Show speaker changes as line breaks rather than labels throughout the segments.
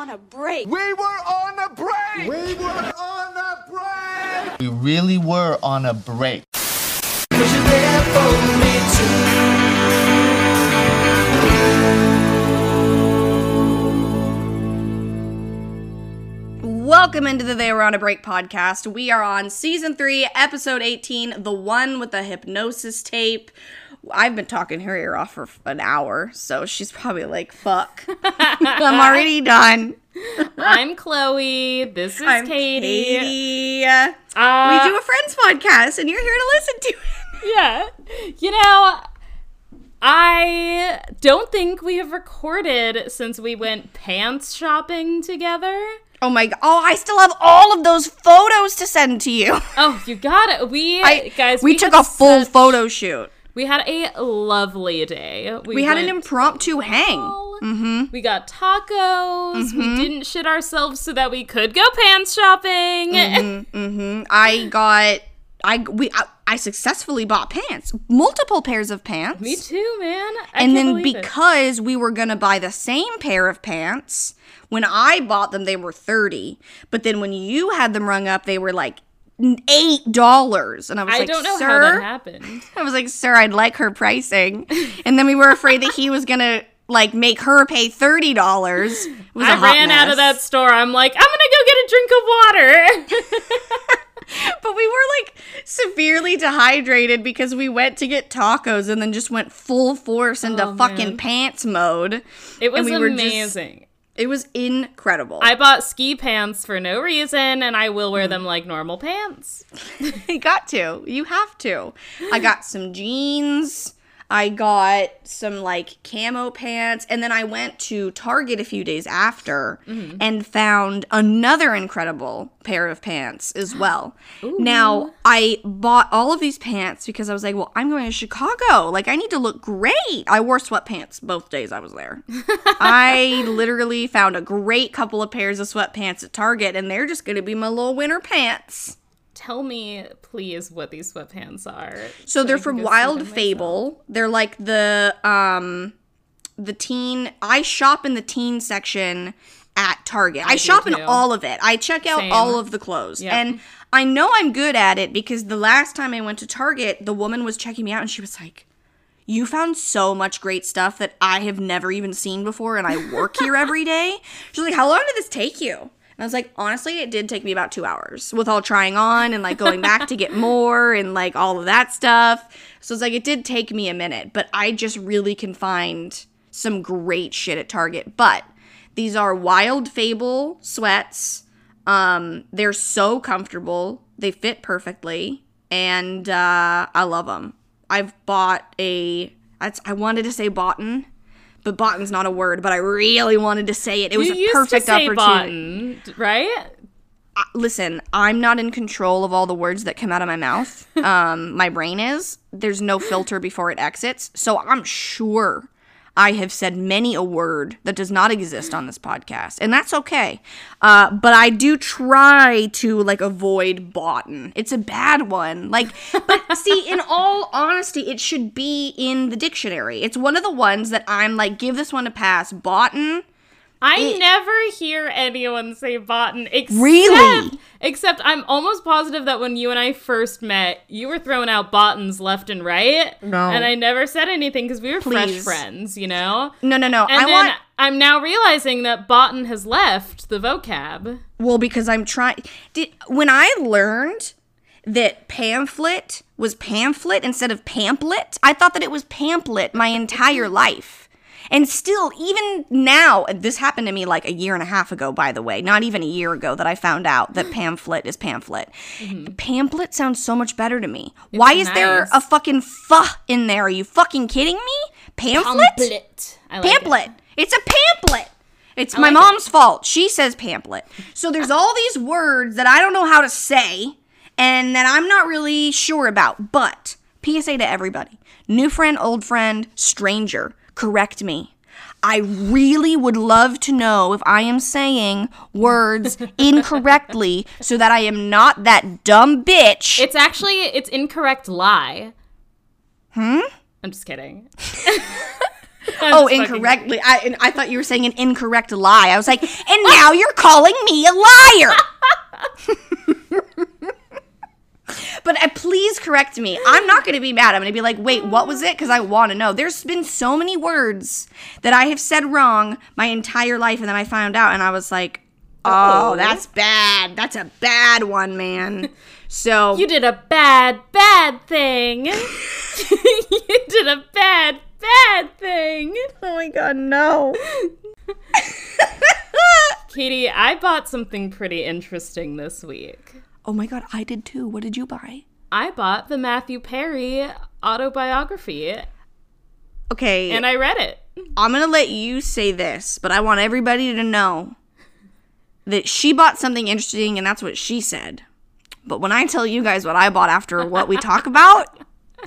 on a break.
We were on a break.
We were on a break.
We really were on a break.
Welcome into the They Were on a Break podcast. We are on season three, episode 18, the one with the hypnosis tape. I've been talking her ear off for an hour, so she's probably like, fuck. I'm already done.
I'm Chloe. This is
I'm
Katie.
Katie.
Uh,
we do a friends podcast, and you're here to listen to it.
yeah. You know, I don't think we have recorded since we went pants shopping together.
Oh my god. Oh, I still have all of those photos to send to you.
Oh, you got it. We
I,
guys,
we, took a full
such-
photo shoot.
We had a lovely day.
We had an impromptu hang. Mm-hmm.
We got tacos. We didn't shit ourselves so that we could go pants shopping.
Mm-hmm. I got I we I, I successfully bought pants, multiple pairs of pants.
Me too, man. I
and then
believe it.
because we were gonna buy the same pair of pants, when I bought them they were thirty, but then when you had them rung up they were like eight dollars, and I was
I
like,
don't know
sir,
how that happened.
I was like, sir, I'd like her pricing, and then we were afraid that he was gonna like make her pay thirty dollars.
I ran out of that store. I'm like, I'm gonna go get a drink of water.
But we were like severely dehydrated because we went to get tacos and then just went full force into
Oh,
fucking pants mode.
It was
we
amazing.
It was incredible.
I bought ski pants for no reason, and I will
Mm.
wear them like normal pants.
I got to. You have to. I got some jeans. I got some like camo pants. And then I went to Target a few days after mm-hmm. and found another incredible pair of pants as well. Now, I bought all of these pants because I was like, well, I'm going to Chicago. Like, I need to look great. I wore sweatpants both days I was there. I literally found a great couple of pairs of sweatpants at Target, and they're just going to be my little winter pants.
Tell me, please, what these sweatpants are.
So they're from Wild
myself.
Fable. They're like the um the teen I shop in the teen section at Target. I,
do
shop in all of it. I check out
Same.
all of the clothes.
Yep.
And I know I'm good at it because the last time I went to Target, the woman was checking me out and she was like, "You found so much great stuff that I have never even seen before and I work here every day." She's like, "How long did this take you?" And I was like, honestly, it did take me about two hours with all trying on and like going back to get more and like all of that stuff. So it's like, it did take me a minute, but I just really can find some great shit at Target. But these are Wild Fable sweats. Um, they're so comfortable, they fit perfectly, and uh, I love them. I've bought a I wanted to say botten. But botten's not a word, but I really wanted to say it. It was
You
a perfect opportunity
right?
listen, I'm not in control of all the words that come out of my mouth. Um, my brain is. There's no filter before it exits. So I'm sure I have said many a word that does not exist on this podcast. And that's okay. Uh, but I do try to like avoid botten. It's a bad one. Like, but see, in all honesty, it should be in the dictionary. It's one of the ones that I'm like, give this one a pass. Botten.
I mm. never hear anyone say Botten except
Really?
except I'm almost positive that when you and I first met, you were throwing out Bottens left and right.
No.
And I never said anything because we were fresh friends, you know?
No, no, no.
And
I
then
want.
I'm now realizing that Botten has left the vocab.
Well, because I'm trying. Did when I learned that pamphlet was pamphlet instead of pamphlet, I thought that it was pamphlet my entire life. And still, even now, this happened to me like a year and a half ago, by the way, not even a year ago that I found out that pamphlet is pamphlet. Mm-hmm. Pamphlet sounds so much better to me. Why is there a fucking fuh in there? Are you fucking kidding me? Pamphlet?
Pamphlet. I like it.
pamphlet. It's a pamphlet. It's my
like
mom's fault. She says pamphlet. So there's all these words that I don't know how to say and that I'm not really sure about. But PSA to everybody new friend, old friend, stranger, correct me. I really would love to know if I am saying words incorrectly so that I am not that dumb bitch.
It's actually it's incorrect lie. Hmm? I'm just kidding.
oh,
just
incorrectly. I I thought you were saying an incorrect lie. I was like, and now you're calling me a liar. but uh, please correct me. I'm not going to be mad. I'm going to be like, wait, what was it? Because I want to know. There's been so many words that I have said wrong my entire life, and then I found out, and I was like, oh,
Oh.
that's bad. That's a bad one, man. So
You did a bad, bad thing. you did a bad, bad thing.
oh my god, no.
Katie, I bought something pretty interesting this week.
Oh my god, I did too. What did you buy?
I bought the Matthew Perry autobiography
Okay,
and I read it.
I'm gonna let you say this, but I want everybody to know that she bought something interesting, and that's what she said. But when I tell you guys what I bought after what we talk about,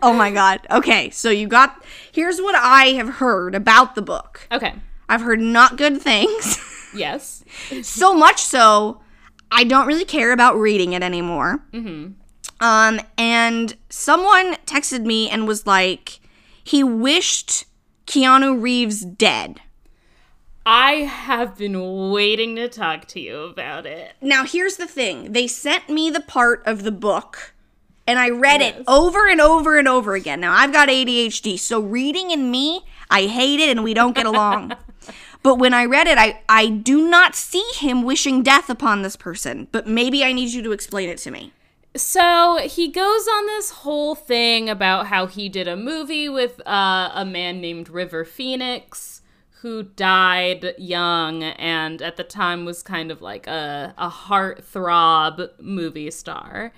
oh my god. Okay, so you got. Here's what I have heard about the book.
Okay.
I've heard not good things.
Yes.
so much so, I don't really care about reading it anymore. Mm-hmm. Um, and someone texted me and was like, he wished Keanu Reeves dead.
I have been waiting to talk to you about it.
Now, here's the thing they sent me the part of the book, and I read
Yes.
it over and over and over again. Now, I've got ADHD, so reading and me, I hate it and we don't get along. but when I read it, I, I do not see him wishing death upon this person. But maybe I need you to explain it to me.
So he goes on this whole thing about how he did a movie with uh, a man named River Phoenix who died young and at the time was kind of like a, a heartthrob movie star.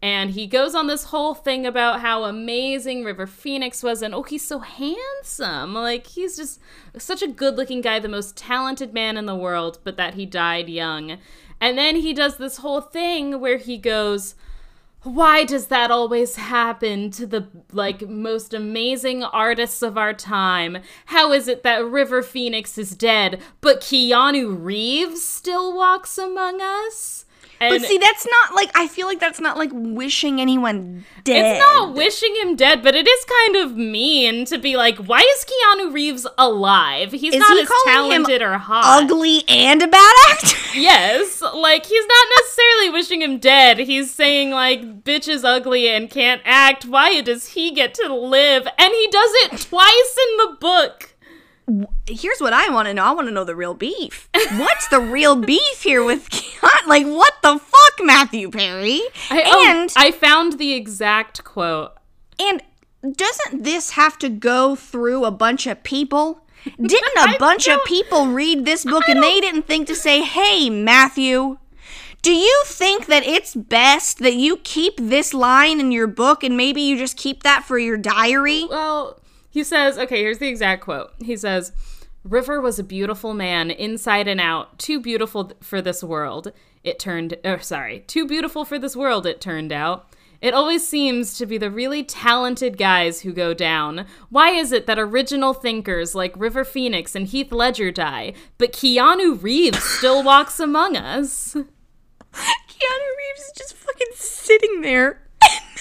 And he goes on this whole thing about how amazing River Phoenix was, and oh, he's so handsome. Like, he's just such a good looking guy, the most talented man in the world, but that he died young. And then he does this whole thing where he goes, why does that always happen to the like most amazing artists of our time? How is it that River Phoenix is dead, but Keanu Reeves still walks among us? And
But see, that's not like, I feel like that's not like wishing anyone dead.
it's not wishing him dead, but it is kind of mean to be like, why is Keanu Reeves alive? He's
Is
not
he
as talented or hot.
ugly and a bad actor.
Yes, like he's not necessarily wishing him dead. He's saying like bitch is ugly and can't act. Why does he get to live? And he does it twice in the book.
Here's what I want to know. I want to know the real beef. What's the real beef here with? Like, what the fuck, Matthew Perry?
I, oh,
and
I found the exact quote.
and doesn't this have to go through a bunch of people? Didn't a bunch of people read this book and they didn't think to say, "Hey, Matthew, do you think that it's best that you keep this line in your book and maybe you just keep that for your diary?"
Well, he says, okay, here's the exact quote. He says, River was a beautiful man, inside and out, too beautiful for this world. It turned, er, sorry, too beautiful for this world, it turned out. It always seems to be the really talented guys who go down. Why is it that original thinkers like River Phoenix and Heath Ledger die, but Keanu Reeves still walks among us?
Keanu Reeves is just fucking sitting there.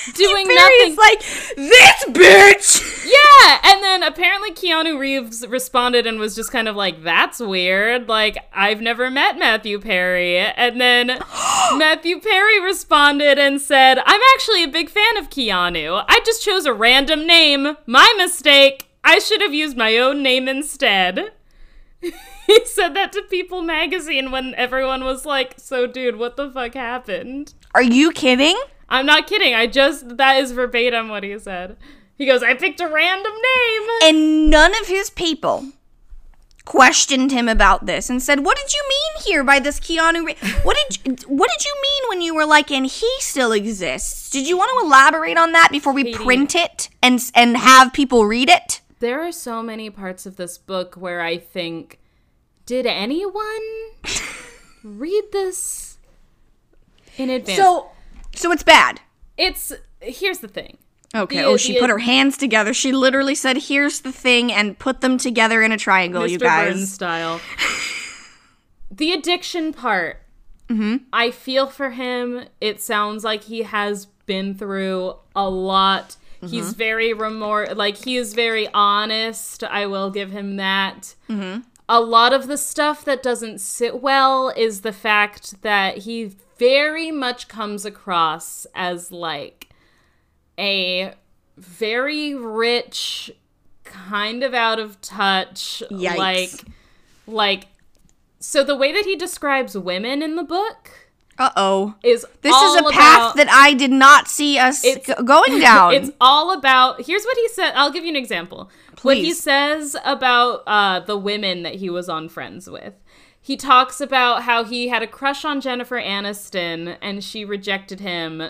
Doing nothing.
like, this bitch!
Yeah, and then apparently Keanu Reeves responded and was just kind of like, "That's weird. Like I've never met Matthew Perry." And then Matthew Perry responded and said, "I'm actually a big fan of Keanu. I just chose a random name. My mistake. I should have used my own name instead." he said that to People magazine when everyone was like, "So dude, what the fuck happened?"
Are you kidding?
I'm not kidding. I just that is verbatim what he said. He goes, "I picked a random name."
And none of his people questioned him about this and said, "What did you mean here by this Keanu? Re- what did you, what did you mean when you were like, and he still exists? Did you want to elaborate on that before we
Katie.
print it and and have people read it?"
There are so many parts of this book where I think, did anyone read this in advance?
So, so it's bad.
it's here's the thing.
Okay.
The-
oh, she
the-
put her hands together. She literally said, "Here's the thing," and put them together in a triangle.
Mr.
You guys.
Burns style. the addiction part. Mm-hmm. I feel for him. It sounds like he has been through a lot. Mm-hmm. He's very remor like he is very honest. I will give him that. Mm-hmm. A lot of the stuff that doesn't sit well is the fact that he very much comes across as like a very rich, kind of out of touch,
Yikes.
like like so the way that he describes women in the book
Uh oh.
is
This is a path
about-
that I did not see us going down.
it's all about here's what he said i'll give you an example what he says about uh, the women that he was on friends with he talks about how he had a crush on jennifer aniston and she rejected him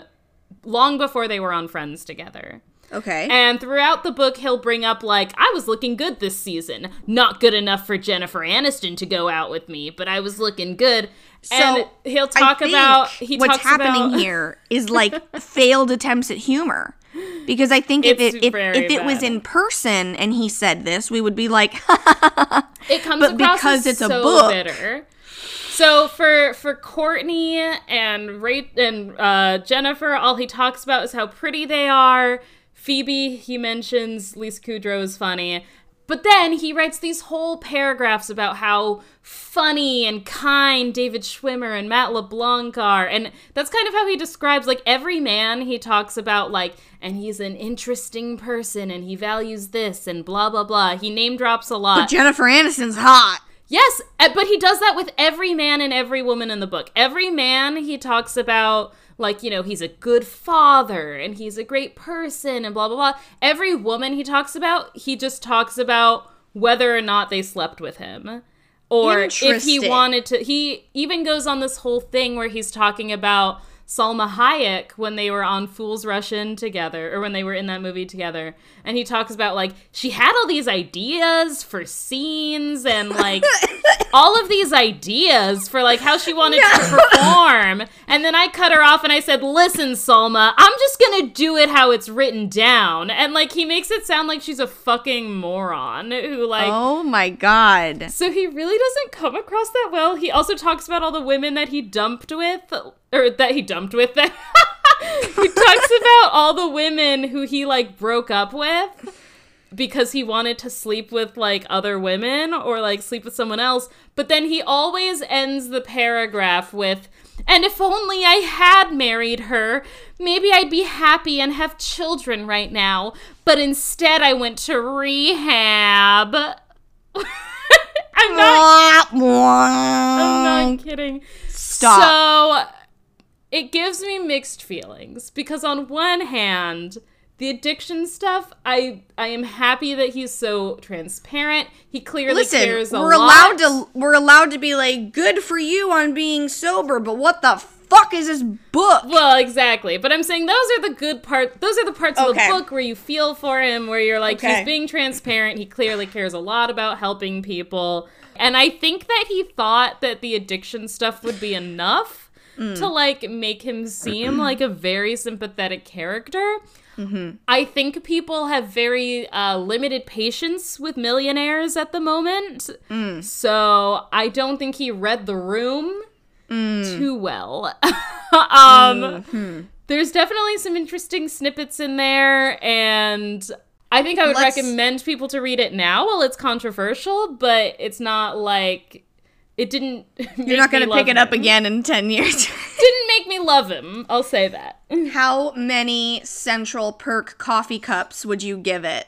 long before they were on friends together
okay.
and throughout the book, he'll bring up, like, I was looking good this season. Not good enough for Jennifer Aniston to go out with me, but I was looking good. and he'll talk about. He
what's happening
about,
here is like failed attempts at humor. Because I think if
It's
it if, if it was in person and he said this, we would be like,
It comes
but
across
because it's a
so
book.
bitter. So for for Courteney and Ray and uh, Jennifer, all he talks about is how pretty they are. Phoebe, he mentions Lisa Kudrow is funny. But then he writes these whole paragraphs about how funny and kind David Schwimmer and Matt LeBlanc are. And that's kind of how he describes like every man he talks about like and he's an interesting person and he values this and blah blah blah. He name drops a lot.
but Jennifer Aniston's hot.
Yes, uh, but he does that with every man and every woman in the book. Every man he talks about like, you know, he's a good father and he's a great person and blah blah blah. Every woman he talks about, he just talks about whether or not they slept with him. Or if he wanted to he even goes on this whole thing where he's talking about Salma Hayek when they were on Fools Rush In together, or when they were in that movie together. And he talks about like she had all these ideas for scenes and like all of these ideas for like how she wanted to perform. And then I cut her off and I said, Listen, Salma, I'm just gonna do it how it's written down. And like he makes it sound like she's a fucking moron who like
oh my god.
so he really doesn't come across that well. He also talks about all the women that he dumped with, or that he dumped with. That he talks about all the women who he like broke up with because he wanted to sleep with like other women or like sleep with someone else. But then he always ends the paragraph with, "And if only I had married her, maybe I'd be happy and have children right now. But instead, I went to rehab." I'm not. I'm not kidding.
Stop.
So it gives me mixed feelings because on one hand, the addiction stuff, I I am happy that he's so transparent. He clearly
Listen,
cares a
we're
lot.
allowed to we're allowed to be like good for you on being sober, but what the fuck is this book?
Well, exactly. But I'm saying those are the good parts. Those are the parts of the book where you feel for him, where you're like,
Okay.
he's being transparent. He clearly cares a lot about helping people. And I think that he thought that the addiction stuff would be enough
Mm.
to like make him seem like a very sympathetic character.
Mm-hmm.
I think people have very uh, limited patience with millionaires at the moment.
Mm.
So I don't think he read the room
Mm.
too well. um, There's definitely some interesting snippets in there, and I think I would
Let's-
recommend people to read it now while it's controversial, but it's not like it didn't.
You're not going to pick it up again in 10 years.
Didn't make me love him. I'll say that.
How many Central Perk coffee cups would you give it?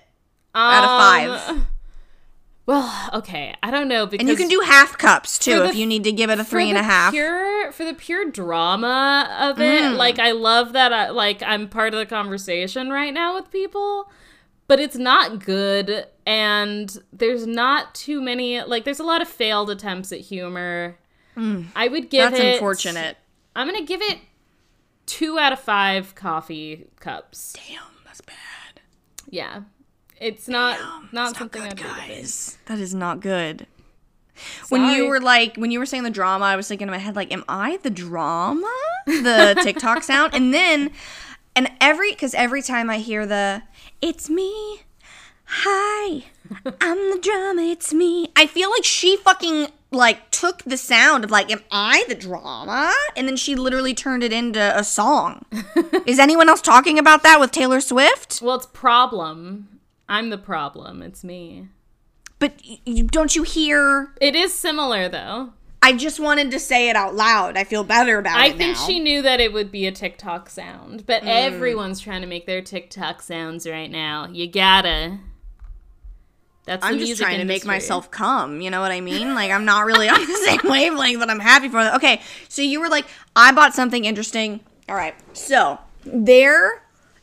Out of five.
Um, Well, okay, I don't know because
And you can do half cups too
For
if you need to give it a three and
the. Pure for the pure drama of it,
Mm.
like I love that. I, like I'm part of the conversation right now with people, but it's not good, and there's not too many. Like there's a lot of failed attempts at humor. I would give
Mm. That's
it.
unfortunate.
I'm gonna give it two out of five coffee cups.
Damn, that's bad.
Yeah, it's not not
It's
something
not
I'd
good, guys. That is not good. When you were like, when you were saying the drama, I was thinking in my head, like, am I the drama? The TikTok sound. And then, and every, because every time I hear the, it's me, hi, I'm the drama, it's me, I feel like she fucking like took the sound of like, am I the drama? And then she literally turned it into a song. Is anyone else talking about that with Taylor Swift?
Well, it's problem. I'm the problem. It's me.
But you, don't you hear?
It is similar though.
I just wanted to say it out loud. I feel better about
I
it I
think
now.
she knew that it would be a TikTok sound, but
Mm.
everyone's trying to make their TikTok sounds right now. You gotta. That's
I'm
the
just
music
trying to make myself come. You know what I mean? Like I'm not really on the same wavelength, but I'm happy for that. Okay, so you were like, I bought something interesting. All right, so there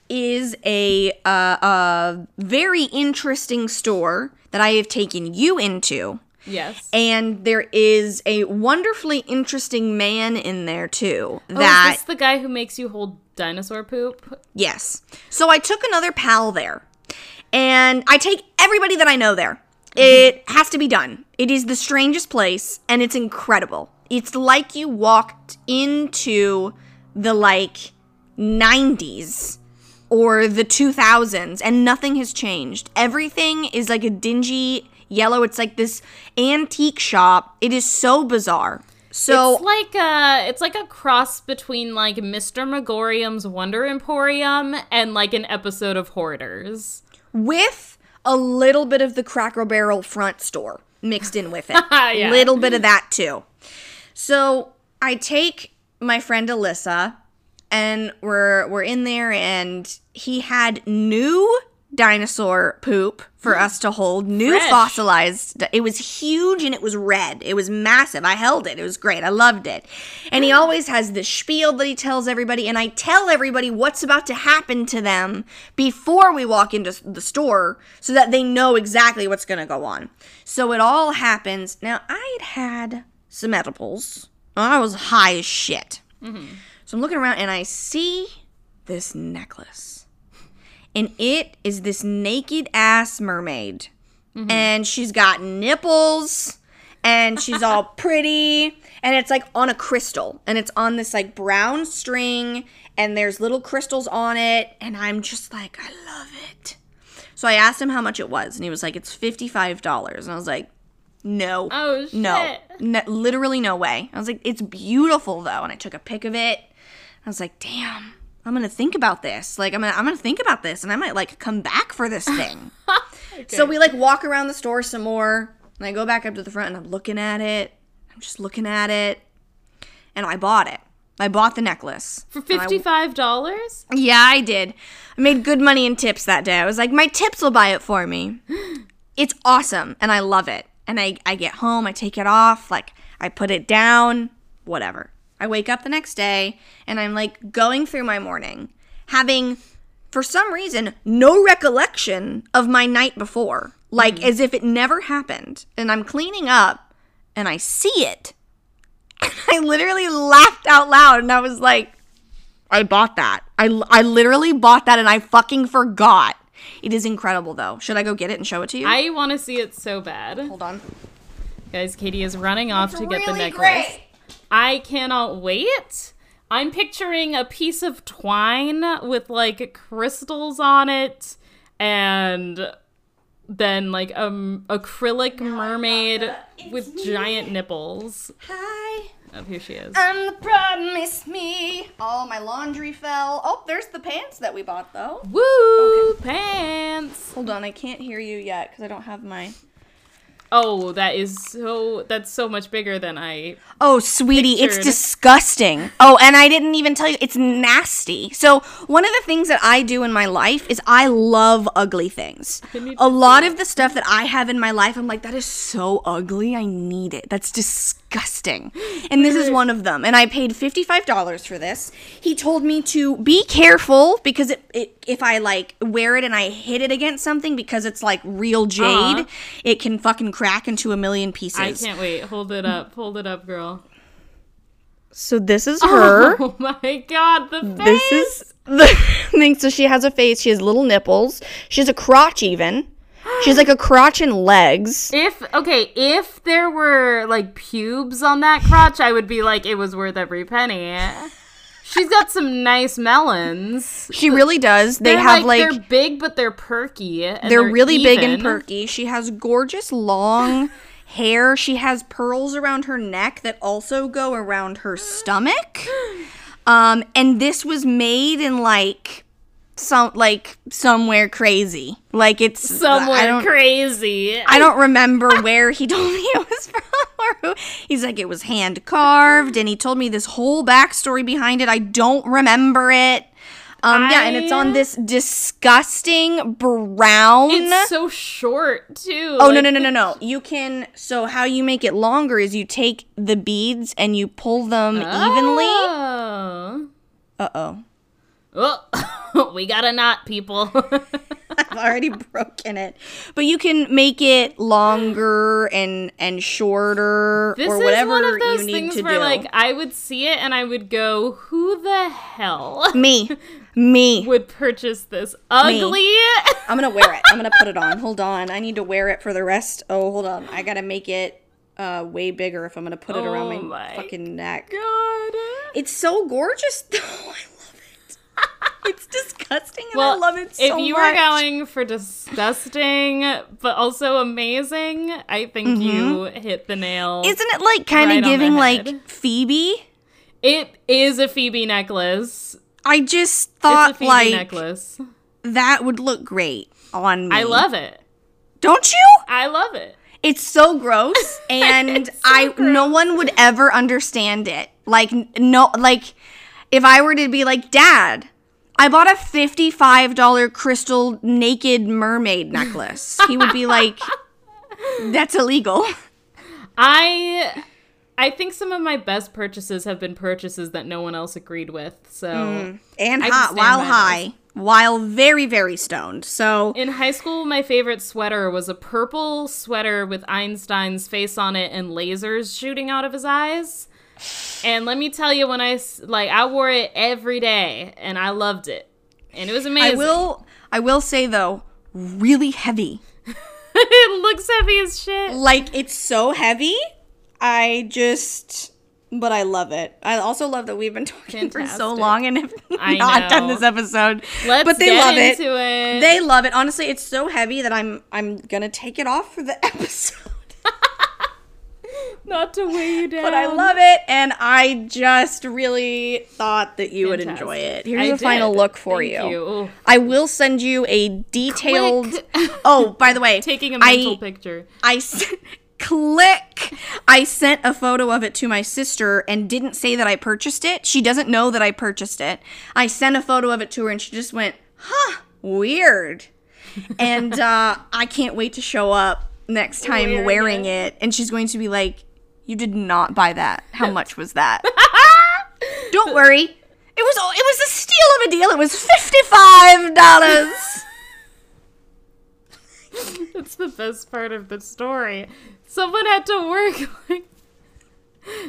is a uh, a very interesting store that I have taken you into,
Yes.
and there is a wonderfully interesting man in there too.
oh,
That
is this the guy who makes you hold dinosaur poop?
Yes. So I took another pal there, and I take everybody that I know there. It has to be done. It is the strangest place, and it's incredible. It's like you walked into the like 90s or the 2000s, and nothing has changed. Everything is like a dingy yellow. It's like this antique shop. It is so bizarre. So
it's like a it's like a cross between like Mr. Magorium's Wonder Emporium and like an episode of Hoarders.
with a little bit of the Cracker Barrel front store mixed in with it.
Yeah.
Little bit of that too. So I take my friend Alyssa, and we're we're in there, and he had new dinosaur poop for us to hold, new
Fresh.
fossilized. It was huge and it was red. It was massive. I held it. It was great. I loved it. And he always has this spiel that he tells everybody, and I tell everybody what's about to happen to them before we walk into the store so that they know exactly what's going to go on. So it all happens. Now, I had had some edibles. I was high as shit. Mm-hmm. So I'm looking around and I see this necklace. And it is this naked ass mermaid. And she's got nipples and she's all pretty and it's like on a crystal and it's on this like brown string and there's little crystals on it and I'm just like I love it. So I asked him how much it was and he was like it's $55 and I was like no.
Oh, shit.
No. no. Literally no way. I was like it's beautiful though and I took a pic of it. I was like damn. I'm to think about this. Like I'm to I'm to think about this and I might like come back for this thing. So we like walk around the store some more, and I go back up to the front and I'm looking at it. I'm just looking at it, and I bought it. I bought the necklace.
For $55?
Yeah, I did. I made good money in tips that day. I was like, my tips will buy it for me. It's awesome, and I love it. And I, I get home, I take it off, like I put it down, whatever. I wake up the next day, and I'm like going through my morning, having for some reason, no recollection of my night before, like mm-hmm. as if it never happened. And I'm cleaning up and I see it. And I literally laughed out loud and I was like, I bought that. I, I literally bought that and I fucking forgot. It is incredible though. Should I go get it and show it to you?
I want to see it so bad.
Hold on.
Guys, Katie is running off to get the
really
necklace.
great.
I cannot wait. I'm picturing a piece of twine with like crystals on it and then like um acrylic mermaid with giant nipples.
Hi.
Oh, here she is.
And the promise me. Oh, my laundry fell. Oh, there's the pants that we bought though.
Woo! Pants.
Hold on, I can't hear you yet because I don't have my.
Oh, that is so that's so much bigger than I
Oh, sweetie, it's disgusting. Oh, and I didn't even tell you, it's nasty. So, one of the things that I do in my life is I love ugly things. A lot of the stuff that I have in my life, I'm like, that is so ugly. I need it. That's disgusting. And this is one of them. And I paid $55 for this. He told me to be careful because it, it if I like wear it and I hit it against something because it's like real jade,
Uh-huh.
it can fucking crack into a million pieces.
I can't wait. Hold it up. Hold it up, girl.
So this is her.
Oh my god, the face.
This is the thing. So she has a face. She has little nipples. She has a crotch even. She's like a crotch and legs.
If okay, if there were like pubes on that crotch, I would be like, it was worth every penny. She's got some nice melons.
She really does. They
They're
have like,
they're big, but they're perky. and
they're, really big and perky. She has gorgeous long hair. She has pearls around her neck that also go around her stomach. Um, and this was made in like some like somewhere crazy. Like it's
Somewhere
don't,
crazy.
I don't remember where he told me it was from or who. He's like, it was hand carved, and he told me this whole backstory behind it. I don't remember it. Um, yeah, and it's on this disgusting brown.
It's so short too.
oh no
like-
no no no no! You can. So how you make it longer is you take the beads and you pull them evenly.
Oh.
Uh oh.
Oh, we got a knot, people.
I've already broken it. But you can make it longer and and shorter
this
or
is
whatever
one of those things where,
do.
like, I would see it and I would go, "Who the hell
me, me.
would purchase this ugly?"
I'm gonna wear it. I'm gonna put it on. Hold on. I need to wear it for the rest. Oh, hold on. I gotta make it uh way bigger if I'm gonna put it around
Oh
my,
my
fucking neck.
God.
It's so gorgeous though. I love it. it's disgusting and
Well,
I love it so much.
if you
much.
were going for disgusting but also amazing, I think mm-hmm. you hit the nail.
Isn't it like kind
Right
of giving like. Phoebe?
it is a Phoebe necklace.
I just
It's a
thought
Phoebe
like
necklace.
that would look great on me.
I love it.
Don't you?
I love it.
It's so gross, and
so
I no one would ever understand it. Like no, like if I were to be like, Dad, I bought a fifty-five dollar crystal naked mermaid necklace. he would be like, That's illegal.
I I think some of my best purchases have been purchases that no one else agreed with. So mm. And
hot while high, while very very stoned. So
in high school, my favorite sweater was a purple sweater with Einstein's face on it and lasers shooting out of his eyes. And let me tell you, when I like, I wore it every day, and I loved it, and it was amazing.
I will I will say though, really heavy.
it looks heavy as shit.
Like it's so heavy. I just but I love it. I also love that we've been talking for so long and have
I
not done this episode.
Let's
but they
get
love it.
it.
They love it. Honestly, it's so heavy that I'm I'm gonna take it off for the episode.
Not to weigh you down,
but I love it, and I just really thought that you would enjoy it. Here's
I
a final look for
Thank
you.
you.
I will send you a detailed. Oh, by the way,
Taking a mental
I,
picture.
I s- click. I sent a photo of it to my sister and didn't say that I purchased it. She doesn't know that I purchased it. I sent a photo of it to her and she just went, "Huh, weird." and uh, I can't wait to show up next time
Wearing
wearing,
it.
it. and she's going to be like, "You did not buy that. How much was that?" Don't worry. It was it was a steal of a deal. It was fifty five dollars.
That's the best part of the story. Someone had to work like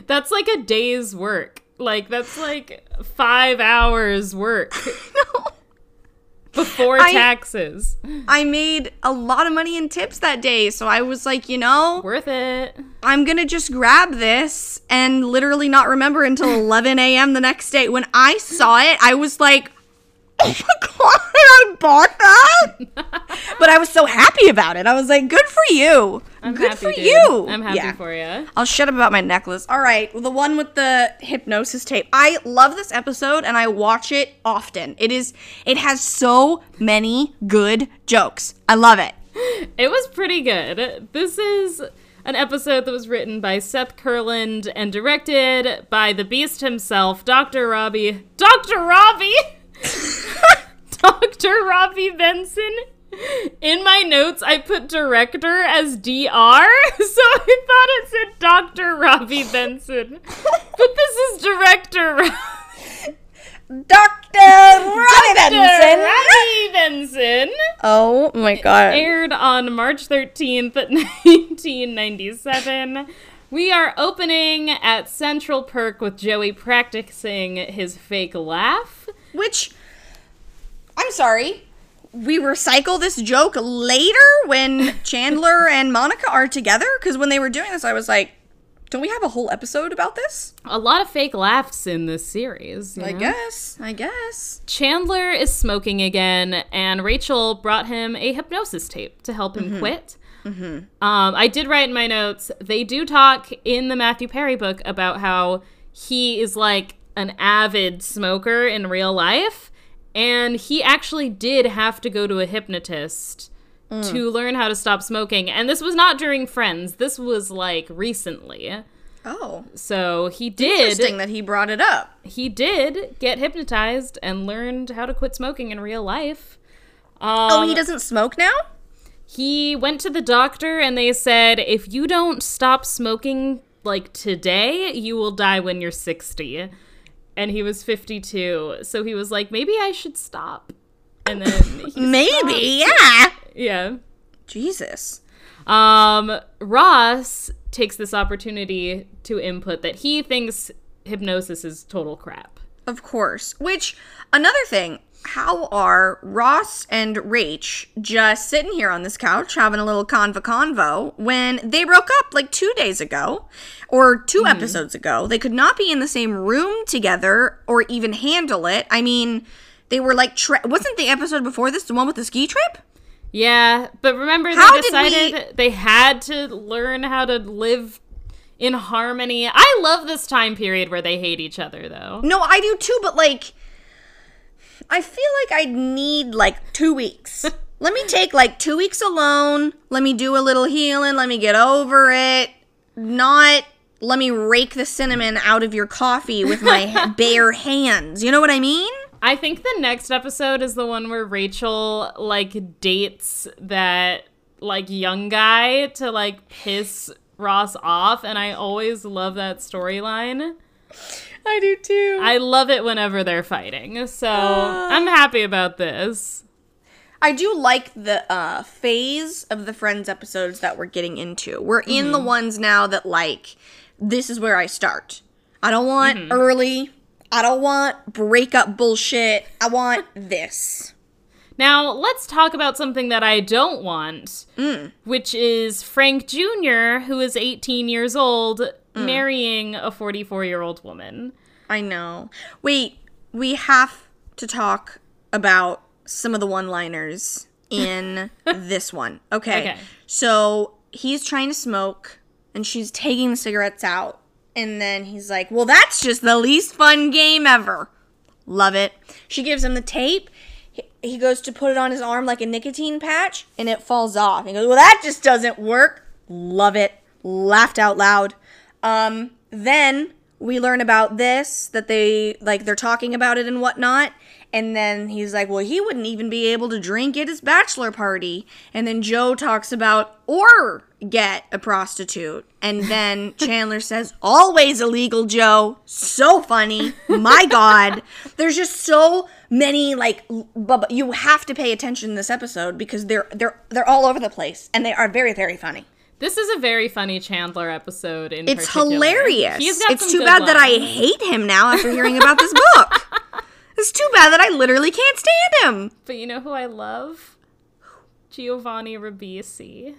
That's like a day's work. Like that's like 5 hours work before
I-
taxes.
I made a lot of money in tips that day, so I was like, you know,
Worth it.
I'm gonna just grab this and literally not remember until 11 a.m. the next day. When I saw it, I was like, oh my god, I bought that! but I was so happy about it. I was like, good for you.
I'm
good
happy,
for
dude.
you.
I'm happy
Yeah.
for you.
I'll shut up about my necklace. All right, well, the one with the hypnosis tape. I love this episode and I watch it often. It is it has so many good jokes. I love it.
It was pretty good. This is an episode that was written by Seth Kurland and directed by the Beast himself, Dr. Robby. Dr. Robby! Dr. Robby Benson. In my notes, I put director as DR, so I thought it said Dr. Robby Benson. But this is director Robby
Dr. Robby Benson.
Robby Benson.
Oh my god.
aired on March 13th, 1997. We are opening at Central Perk with Joey practicing his fake laugh.
Which I'm sorry. We recycle this joke later when Chandler and Monica are together because when they were doing this I was like Don't we have a whole episode about this?
A lot of fake laughs in this series.
I
know?
guess. I guess.
Chandler is smoking again, and Rachel brought him a hypnosis tape to help him quit. Um, I did write in my notes, they do talk in the Matthew Perry book about how he is like an avid smoker in real life, and he actually did have to go to a hypnotist to learn how to stop smoking. And this was not during Friends, this was like recently.
Oh.
So he did
Interesting that he brought it up.
he did get hypnotized and learned how to quit smoking in real life. Um,
Oh, he doesn't smoke now?
he went to the doctor and they said if you don't stop smoking like today, you will die when you're 60. And he was 52. So he was like, maybe I should stop. And then he
Maybe,
stopped.
yeah.
Yeah.
Jesus.
Um, Ross takes this opportunity to input that he thinks hypnosis is total crap.
Of course. Which, another thing, how are Ross and Rach just sitting here on this couch having a little convo convo when they broke up like two days ago or 2 mm-hmm. episodes ago? They could not be in the same room together or even handle it. I mean, they were like, tra- wasn't the episode before this the one with the ski trip?
Yeah, but remember
How
they
did we-
decided they had to learn how to live in harmony. I love this time period where they hate each other though.
No, I do too, but like, I feel like I'd need like two weeks. let me take like two weeks alone. Let me do a little healing. Let me get over it. Not let me rake the cinnamon out of your coffee with my bare hands. You know what I mean?
I think the next episode is the one where Rachel like dates that like young guy to like piss Ross off and I always love that storyline.
I do too.
I love it whenever they're fighting. So, ah. I'm happy about this.
I do like the uh, phase of the Friends episodes that we're getting into. We're in the mm-hmm. ones now that like this is where I start. I don't want mm-hmm. early. I don't want breakup bullshit. I want this.
Now, let's talk about something that I don't want, mm. which is Frank Jr., who is 18 years old, Mm. marrying a 44 year old woman.
I know. Wait, we have to talk about some of the one-liners in this one. Okay.
Okay.
So he's trying to smoke and she's taking the cigarettes out. And then he's like, Well, that's just the least fun game ever. Love it. She gives him the tape. He, he goes to put it on his arm like a nicotine patch and it falls off. He goes, Well, that just doesn't work. Love it. Laughed out loud. Um, then we learn about this that they like they're talking about it and whatnot. And then he's like, well, he wouldn't even be able to drink at his bachelor party. And then Joe talks about or get a prostitute. And then Chandler says, always illegal, Joe. So funny. My God. There's just so many like you have to pay attention in this episode because they're they're they're all over the place and they are very, very funny.
This is a very funny Chandler episode in
It's
particular.
hilarious. It's too bad that I hate him now after hearing about this book. It's too bad that I literally can't stand him.
But you know who I love? Giovanni Ribisi.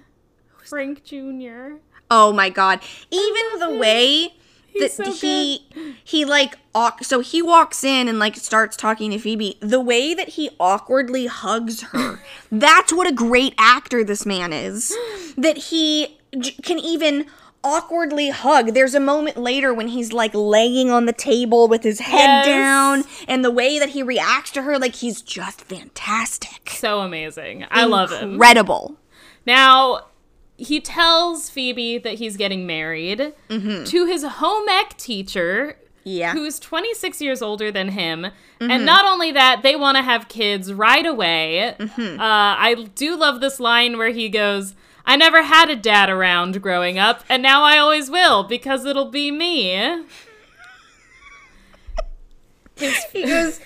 Frank Jr.
Oh my god. Even the way that
He's so
he he like so he walks in and like starts talking to Phoebe. The way that he awkwardly hugs her. that's what a great actor this man is. That he j- can even awkwardly hug. There's a moment later when he's like laying on the table with his head
Yes.
down and the way that he reacts to her like he's just fantastic.
So amazing. I love him.
Incredible.
Now, he tells Phoebe that he's getting married mm-hmm. to his home ec teacher,
Yeah.
who's 26 years older than him. And mm-hmm. not only that, they want to have kids right away. Mm-hmm. Uh, I do love this line where he goes, I never had a dad around growing up, and now I always will because it'll be me.
He goes,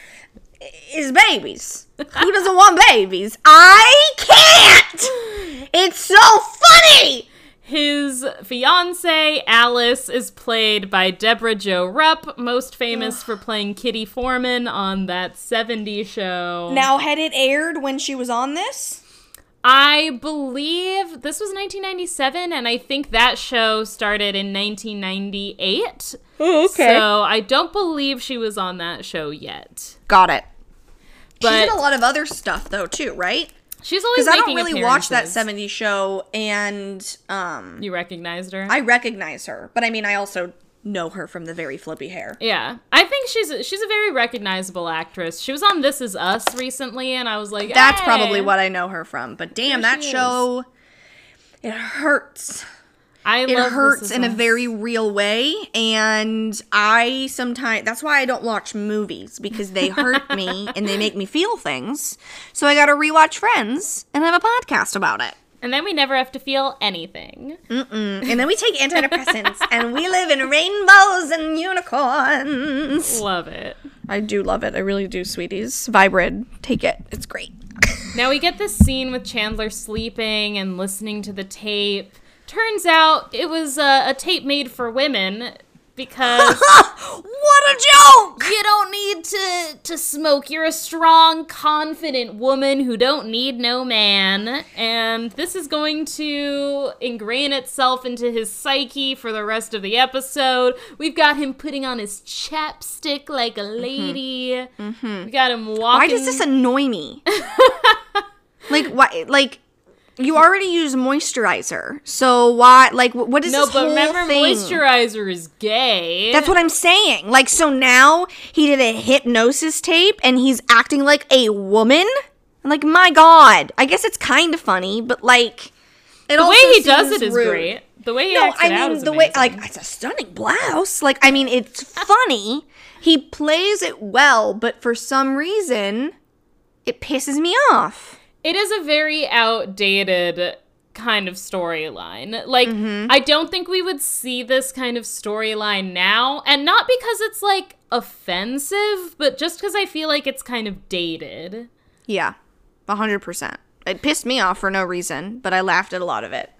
is babies. Who doesn't want babies? I can't! It's so funny!
His fiance, Alice, is played by Debra Jo Rupp, most famous for playing Kitty Foreman on that 70s show.
Now, had it aired when she was on this?
I believe this was 1997, and I think that show started in 1998.
Oh,
So I don't believe she was on that show yet.
Got it.
But
she did a lot of other stuff though too, right?
she's always
Because I don't really watch that
appearances.
70s show, and um,
You recognized her?
I recognize her, but I mean, I also know her from the very flippy hair.
yeah, I think she's a, she's a very recognizable actress. She was on This Is Us recently, and I was like,
That's probably what I know her from. But damn,
There
that show, it hurts.
I
It
love
hurts in a very real way, and I sometimes that's why I don't watch movies because they hurt me and they make me feel things. So I got to rewatch Friends and have a podcast about it.
and then we never have to feel anything.
And then we take antidepressants and we live in rainbows and unicorns.
Love it.
I do love it. I really do, sweeties. Vibrid, take it. It's great.
Now we get this scene with Chandler sleeping and listening to the tape. Turns out it was a, a tape made for women because
what a joke!
you don't need to to smoke. You're a strong, confident woman who don't need no man, and this is going to ingrain itself into his psyche for the rest of the episode. We've got him putting on his chapstick like a mm-hmm. lady. Mm-hmm. We got him walking.
Why does this annoy me? like why? Like you already use moisturizer, so why? Like wh- what is
No,
this
but
whole
remember,
thing?
moisturizer is gay.
That's what I'm saying. Like so now he did a hypnosis tape and he's acting like a woman. I'm like my god. I guess it's kind of funny, but like it
the way he does it is
rude.
great. The way he
No, I mean the way like it's a stunning blouse. Like I mean it's funny. He plays it well, but for some reason it pisses me off.
It is a very outdated kind of storyline. Like,
Mm-hmm.
I don't think we would see this kind of storyline now, and not because it's like offensive, but just because I feel like it's kind of dated.
Yeah. 100%. It pissed me off for no reason, but I laughed at a lot of it.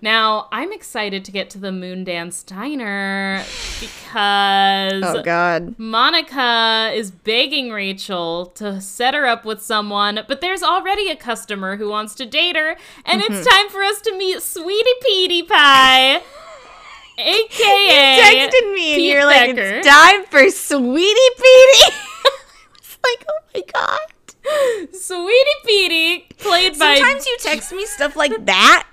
Now, I'm excited to get to the Moondance Diner because
Oh, god.
Monica is begging Rachel to set her up with someone, but there's already a customer who wants to date her, and
Mm-hmm.
it's time for us to meet Sweetie Petey Pie, aka
texted me and
Pete
you're like,
Becker.
it's time for Sweetie Petey. it's like, oh my god.
Sweetie Petey, played by
Sometimes you text me stuff like that,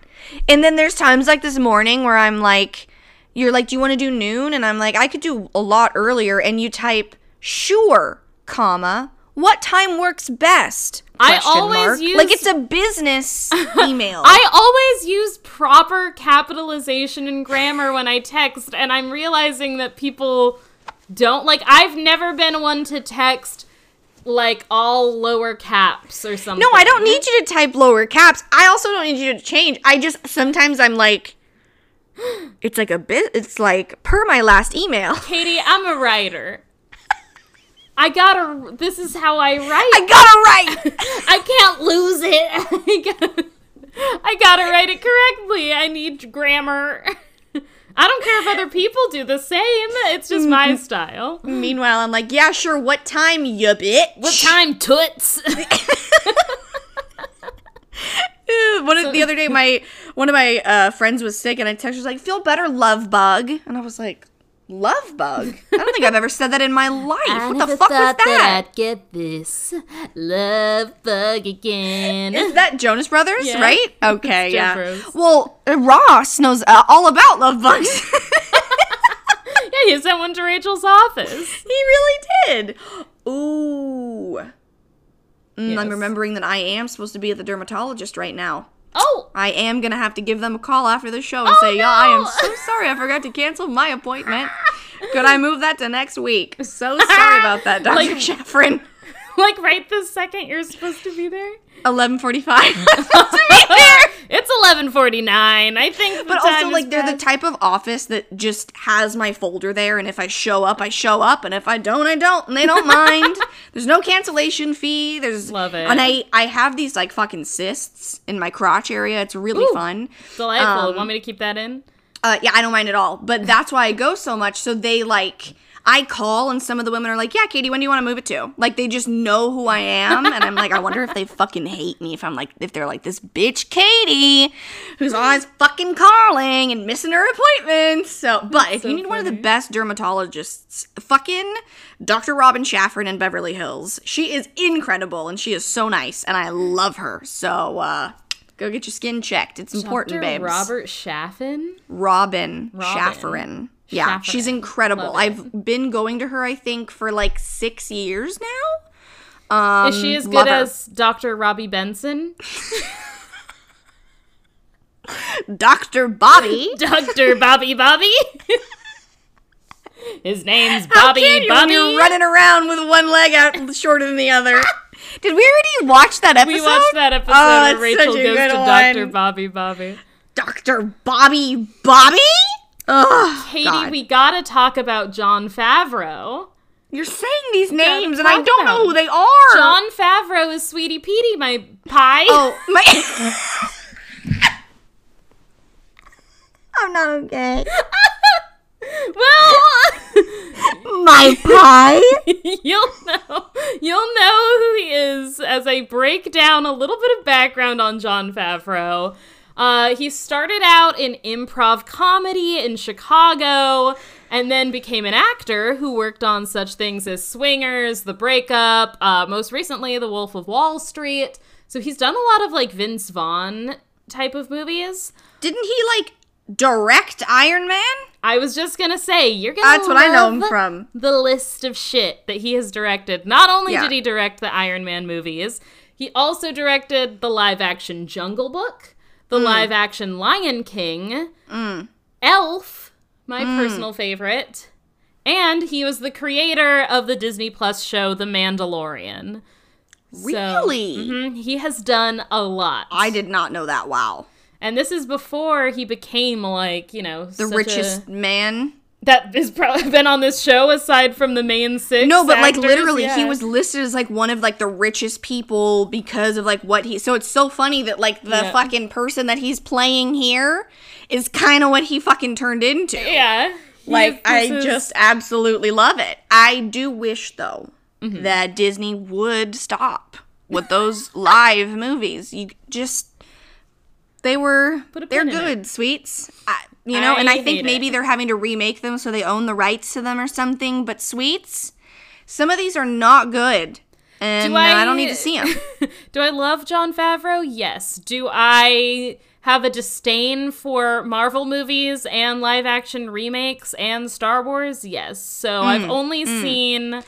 and then there's times like this morning where I'm like, you're like, do you want to do noon? And I'm like, I could do a lot earlier, and you type, sure, comma, what time works best?
I always
mark.
use-
like it's a business email.
I always use proper capitalization and grammar when I text, and I'm realizing that people don't like. I've never been one to text like all lower caps or something.
No, I don't need you to type lower caps. I also don't need you to change. I just sometimes I'm like, it's like a bit. It's like per my last email.
Katie, I'm a writer. I gotta. This is how I write.
I gotta write.
I can't lose it. I gotta, I gotta write it correctly. I need grammar. I don't care if other people do the same. It's just my style.
Meanwhile, I'm like, yeah, sure. What time, you bitch?
What time, toots?
One of, the other day, my one of my uh, friends was sick, and I texted her like, "Feel better, love bug," and I was like, "Love bug? I don't think I've ever said that in my life. what the fuck was that?
I'd get this love bug again.
Is that Jonas Brothers,
Yeah.
right? Okay, yeah.
Bros.
Well, uh, Ross knows uh, all about love bugs.
yeah, he sent one to Rachel's office.
he really did. Ooh. Mm, I'm remembering that I am supposed to be at the dermatologist right now.
Oh,
I am gonna have to give them a call after the show and
Oh,
say, "Yeah, I am so sorry. I forgot to cancel my appointment. Could I move that to next week? So sorry about that, Dr.
Like-
Sheffrin.
like right this second you're supposed to be there.
11:45.
It's eleven forty nine. I think.
but also, like, they're the type of office that just has my folder there, and if I show up, I show up, and if I don't, I don't, and they don't mind. There's no cancellation fee. There's
Love it.
and I I have these like fucking cysts in my crotch area. It's really
Ooh.
fun.
delightful.
um,
Want me to keep that in?
Uh, yeah, I don't mind at all. But that's why I go so much. So they like, I call and some of the women are like, "Yeah, Katie, when do you want to move it to?" Like they just know who I am, and I'm like, I wonder if they fucking hate me if I'm like if they're like this bitch Katie, who's always fucking calling and missing her appointments. So, but if
so
you need one of the best dermatologists, fucking Dr. Robin Shaffron in Beverly Hills. She is incredible and she is so nice, and I love her. So, uh. Go get your skin checked. It's important,
Dr.
babes.
Robert Shaffin.
Robin,
Robin.
Shaffrin. Yeah,
Shaffrin.
she's incredible. I've been going to her, I think, for like six years now. Um,
Is she as good
her.
as Dr. Robbie Benson?
Dr. Bobby?
Dr. Bobby Bobby? His name's Bobby
How
Bobby
can
Bobby.
you're running around with one leg out shorter than the other? Did we already watch that episode?
we watched that episode
Oh,
where Rachel goes to
one.
Dr. Bobby Bobby.
Dr. Bobby Bobby? Ugh,
Katie,
God.
we gotta talk about Jon Favreau.
You're saying these names and I don't know who they are.
Jon Favreau is Sweetie Petey, my pie.
Oh, my. I'm not okay.
well,
My pie?
you'll know. You'll know who he is as I break down a little bit of background on Jon Favreau. Uh, he started out in improv comedy in Chicago and then became an actor who worked on such things as Swingers, The Breakup, uh, most recently, The Wolf of Wall Street. So he's done a lot of like Vince Vaughn type of movies.
Didn't he like direct Iron Man?
I was just gonna say you're gonna.
That's what I know him from.
The list of shit that he has directed. Not only
Yeah.
did he direct the Iron Man movies, he also directed the live-action Jungle Book, the
Mm.
live-action Lion King, Elf, my
Mm.
personal favorite, and he was the creator of the Disney Plus show The Mandalorian. So,
Really?
mhm, he has done a lot.
I did not know that. Wow.
and this is before he became like you know
The
such a-
richest man.
That has probably been on this show aside from the main six.
No, but like
actors,
literally, he was listed as like one of like the richest people because of like what he. So it's so funny that like the
Yeah.
fucking person that he's playing here is kind of what he fucking turned into.
Yeah.
Like I
is-
just absolutely love it. I do wish though
Mm-hmm.
that Disney would stop with those live movies. You just they were they're good, sweets. I, you know, and
I
I think maybe
it.
they're having to remake them so they own the rights to them or something, but sweets some of these are not good. And
Do
I,
I-
don't need to see them.
Do I love Jon Favreau? Yes. Do I have a disdain for Marvel movies and live action remakes and Star Wars? Yes. So hmm, I've only hmm. seen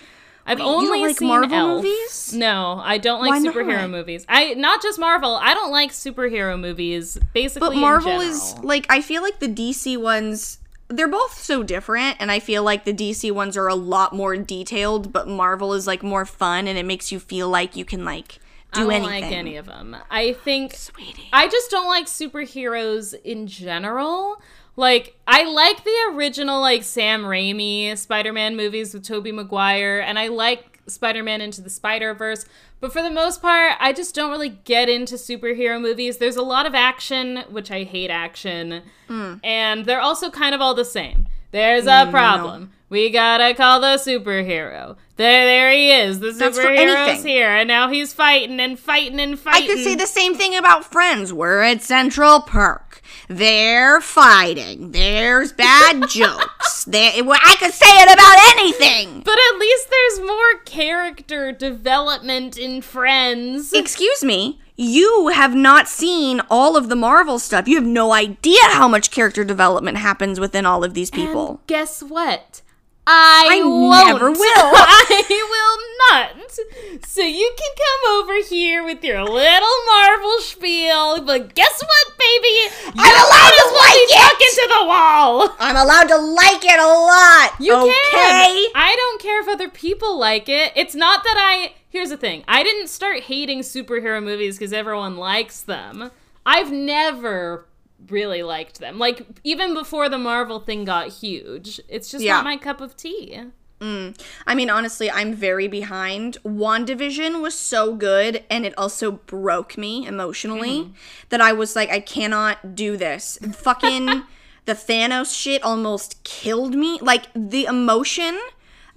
I've.
Wait,
only
like
seen
Marvel
Elf.
movies?
No, I don't like
Why
superhero
not?
movies. I not just Marvel. I don't like superhero movies. Basically,
But Marvel is like I feel like the DC ones they're both so different and I feel like the DC ones are a lot more detailed, but Marvel is like more fun and it makes you feel like you can like do
I
do
don't
anything.
like any of them. I think
Sweetie.
I just don't like superheroes in general. Like I like the original like Sam Raimi Spider-Man movies with Tobey Maguire and I like Spider-Man into the Spider-Verse, but for the most part, I just don't really get into superhero movies. There's a lot of action, which I hate action, mm. and they're also kind of all the same. There's a mm, problem. We gotta call the superhero. There, there he is. The superhero's here, and now he's fighting and fighting and fighting.
I could say the same thing about Friends. We're at Central Park. They're fighting. There's bad jokes. There, well, I could say it about anything.
But at least there's more character development in Friends.
Excuse me. You have not seen all of the Marvel stuff. You have no idea how much character development happens within all of these people.
And guess what? I,
I
won't.
never will.
I will not. So you can come over here with your little Marvel spiel, but guess what, baby? You
I'm allowed to
as well be
like it.
talking to the wall.
I'm allowed to like it a lot.
You
okay?
can. I don't care if other people like it. It's not that I. Here's the thing. I didn't start hating superhero movies because everyone likes them. I've never really liked them. Like even before the Marvel thing got huge. It's just
Yeah.
not my cup of tea.
I mean, honestly, I'm very behind. WandaVision was so good, and it also broke me emotionally
Mm-hmm.
that I was like, I cannot do this. Fucking the Thanos shit almost killed me. Like, the emotion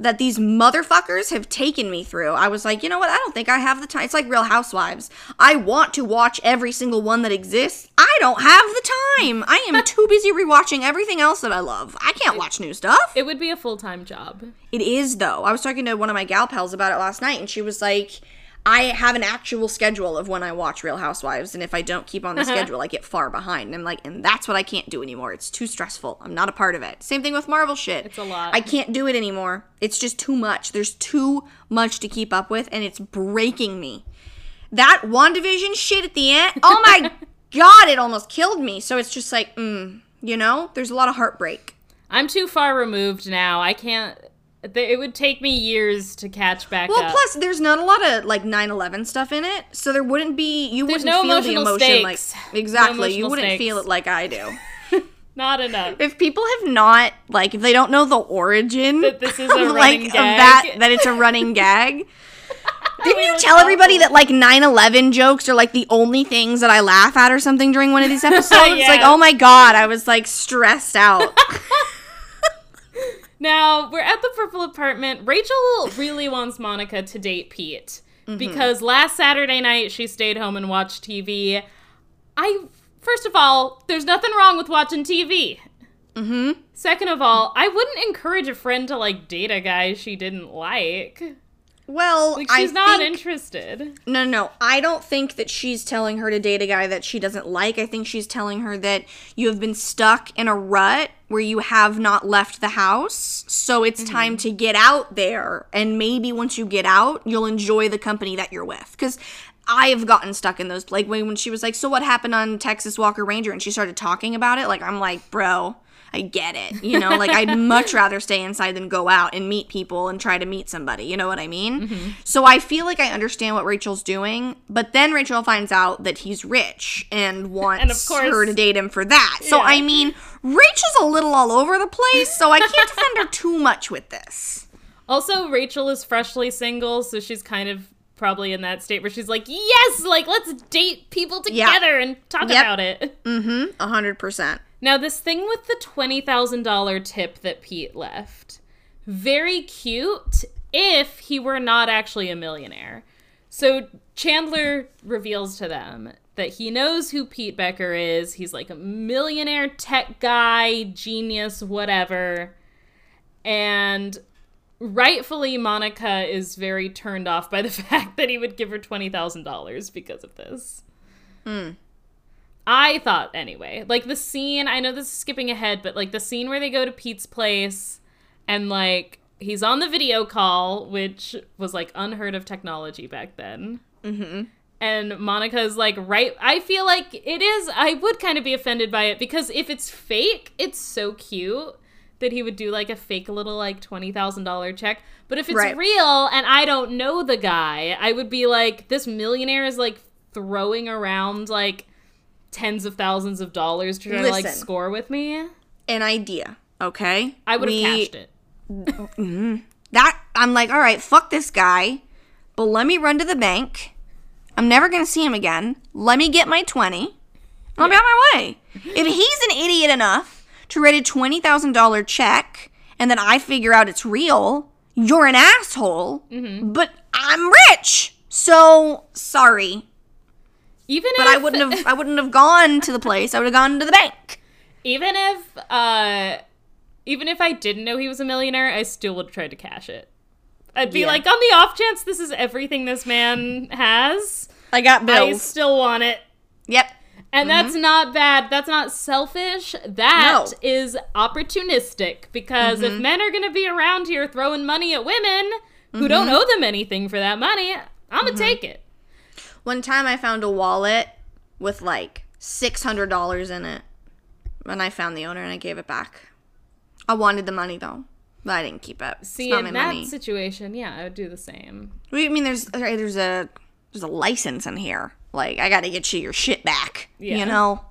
that these motherfuckers have taken me through. I was like, you know what? I don't think I have the time. It's like Real Housewives. I want to watch every single one that exists. I don't have the time. I am too busy rewatching everything else that I love. I can't watch new stuff.
It would be a full time job.
It is though. I was talking to one of my gal pals about it last night, and she was like, "I have an actual schedule of when I watch Real Housewives, and if I don't keep on the schedule, I get far behind." And I'm like, "And that's what I can't do anymore. It's too stressful. I'm not a part of it." Same thing with Marvel shit.
It's a lot.
I can't do it anymore. It's just too much. There's too much to keep up with, and it's breaking me. That WandaVision shit at the end. Oh my god, it almost killed me. So it's just like, mm, you know, there's a lot of heartbreak.
I'm too far removed now. I can't. It would take me years to catch back
Well,
up.
plus there's not a lot of like 9/11 stuff in it, so there wouldn't be you
There's
wouldn't
no
feel the emotion
stakes.
like
No
exactly. you wouldn't
stakes.
feel it like I do.
Not enough.
if people have not like if they don't know the origin
That this is a
like
running
of that that it's a running gag. Didn't oh
you
tell everybody that like 9/11 jokes are like the only things that I laugh at or something during one of these episodes? Like, oh my god, I was like stressed out.
Now, we're at the purple apartment. Rachel really wants Monica to date Pete
Mm-hmm.
because last Saturday night she stayed home and watched TV. I first of all, there's nothing wrong with watching TV.
mm-hmm.
Second of all, I wouldn't encourage a friend to like date a guy she didn't like.
Well,
Like she's
I
not
think-
interested.
No, no, no. I don't think that she's telling her to date a guy that she doesn't like. I think she's telling her that you have been stuck in a rut where you have not left the house. So it's mm-hmm. time to get out there. And maybe once you get out, you'll enjoy the company that you're with. Because I've gotten stuck in those. Like when, when she was like, So what happened on Texas Walker Ranger? And she started talking about it. Like, I'm like, Bro. I get it. You know, like I'd much rather stay inside than go out and meet people and try to meet somebody. You know what I mean? So I feel like I understand what Rachel's doing, but then Rachel finds out that he's rich and wants
course-
her to date him for that. So
Yeah.
I mean, Rachel's a little all over the place, so I can't defend her too much with this.
Also, Rachel is freshly single, so she's kind of probably in that state where she's like, "Yes, like let's date people
Yeah.
together and talk
Yep.
about it." Mm-hmm.
A hundred percent.
Now, this thing with the $20,000 tip that Pete left, very cute if he were not actually a millionaire. So Chandler reveals to them that he knows who Pete Becker is. He's like a millionaire tech guy, genius, whatever. And rightfully, Monica is very turned off by the fact that he would give her $20,000 because of this. Hmm. I thought anyway. Like the scene, I know this is skipping ahead, but like the scene where they go to Pete's place and like he's on the video call, which was like unheard of technology back then. Mm-hmm. And Monica's like, right. I feel like it is. I would kind of be offended by it because if it's fake, it's so cute that he would do like a fake little like $20,000 check. But if it's
Right.
real and I don't know the guy, I would be like, this millionaire is like throwing around like tens of thousands of dollars to try to like score with me.
An idea, okay?
I would have cashed it. Mm-hmm.
that I'm like, all right, fuck this guy, but let me run to the bank. I'm never gonna see him again. Let me get my twenty. and I'll be on my way. If he's an idiot enough to write a twenty thousand dollar check and then I figure out it's real, you're an asshole. Mm-hmm. But I'm rich, so sorry.
Even
But
if
I wouldn't have. I wouldn't have gone to the place. I would have gone to the bank.
even if uh even if I didn't know he was a millionaire, I still would try to cash it. I'd be
Yeah.
like, on the off chance this is everything this man has,
I got bills.
I still want it.
yep.
And mm-hmm. that's not bad. That's not selfish. That
No.
is opportunistic because if mm-hmm. men are going to be around here throwing money at women who don't mm-hmm. owe them anything for that money, I'm going to take it.
One time I found a wallet with like six hundred dollars in it, and I found the owner and I gave it back. I wanted the money though, but I didn't keep it.
See,
it's not
in that
money.
situation, yeah, I would do the same.
What do you mean? There's there's a there's a license in here. Like I got to get you your shit back.
Yeah.
You know.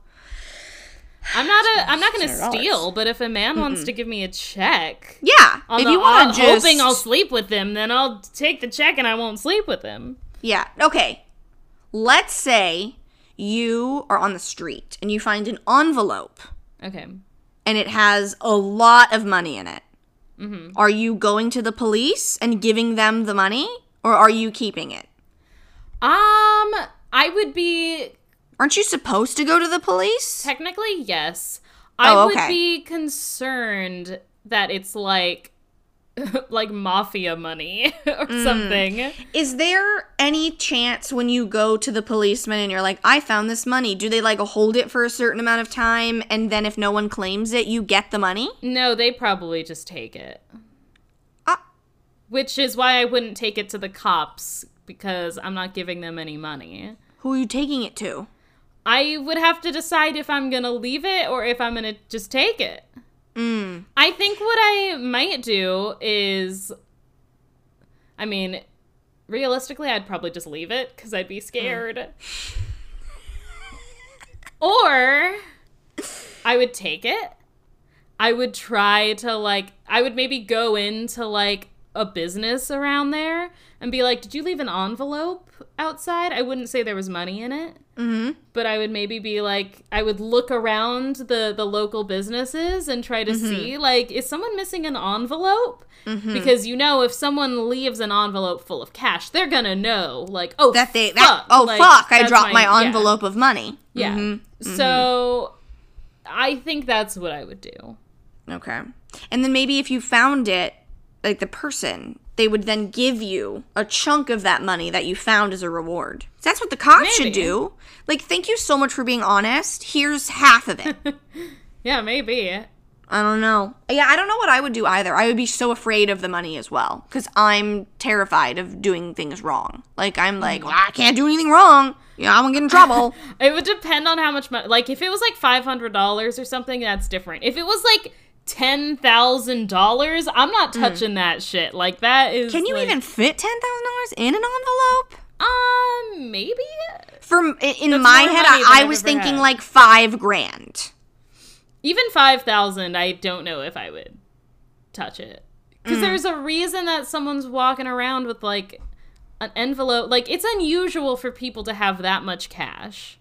I'm not a. I'm not going to steal, but if a man wants to give me a check,
Yeah.
on
if
the
you want
odd
to just
hoping I'll sleep with him, then I'll take the check and I won't sleep with him.
Yeah. Okay. Let's say you are on the street and you find an envelope
Okay.
and it has a lot of money in it. Mhm. Are you going to the police and giving them the money, or are you keeping it?
Um, I would be
Aren't you supposed to go to the police?
technically yes. I
Oh,
would be concerned that it's like like mafia money or
Mm.
something.
Is there any chance when you go to the policeman and you're like, I found this money, do they like hold it for a certain amount of time and then if no one claims it, you get the money?
No, they probably just take it.
Ah.
Which is why I wouldn't take it to the cops because I'm not giving them any money.
Who are you taking it to?
I would have to decide if I'm gonna leave it or if I'm gonna just take it.
Mm.
I think what I might do is, I mean, realistically, I'd probably just leave it because I'd be scared. or I would take it. I would try to, like, I would maybe go into, like, a business around there and be like, did you leave an envelope outside? I wouldn't say there was money in it Mm-hmm. but I would maybe be like I would look around the the local businesses and try to mm-hmm. see like is someone missing an envelope? Mm-hmm. Because you know if someone leaves an envelope full of cash, they're gonna know like oh
That they,
fuck,
that, oh
like,
fuck, I dropped my,
yeah,
envelope of money.
Yeah.
Mm-hmm.
So I think that's what I would do.
Okay. And then maybe if you found it, like the person, they would then give you a chunk of that money that you found as a reward. That's what the cops should do. Like, thank you so much for being honest. Here's half of it.
Yeah, maybe.
I don't know. Yeah, I don't know what I would do either. I would be so afraid of the money as well because I'm terrified of doing things wrong. Like, I'm mm. like, well, I can't do anything wrong. Yeah, I'm gonna get in trouble.
It would depend on how much money. Like, if it was like five hundred dollars or something, that's different. If it was like ten thousand dollars, I'm not touching that shit. Like that is.
Mm. Can you
like-
even fit ten thousand dollars in an envelope?
Um, maybe.
For in
That's
my head, I, I was thinking
had.
like five grand.
Even five thousand, I don't know if I would touch it
Mm.
because there's a reason that someone's walking around with like an envelope. Like it's unusual for people to have that much cash.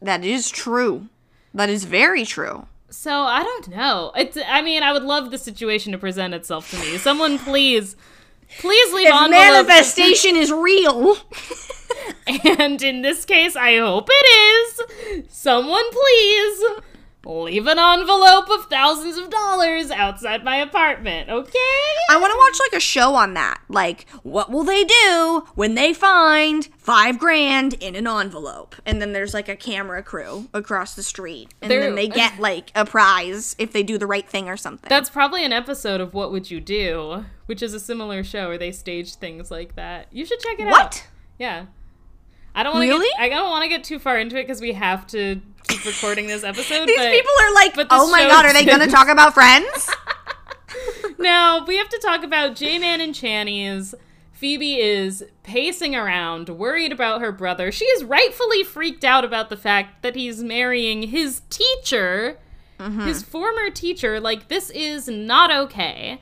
That is true. That is very true.
So I don't know. It's. I mean, I would love the situation to present itself to me. Someone, please, please leave
If manifestation is real,
And in this case, I hope it is. Someone, please leave an envelope of thousands of dollars outside my apartment, okay?
I want to watch like a show on that. Like, what will they do when they find five grand in an envelope? And then there's like a camera crew across the street, and then they get like a prize if they do the right thing or something.
That's probably an episode of What Would You Do, which is a similar show where they stage things like that. You should check it out.
what?
Yeah. I don't want to
Really?
get I don't want to get too far into it because we have to keep recording this episode.
These
but
people are like,
but
oh my god, are they gonna talk about friends?
Now we have to talk about J-Man and Channy's. Phoebe is pacing around, worried about her brother. She is rightfully freaked out about the fact that he's marrying his teacher, mm-hmm. his former teacher. Like, this is not okay.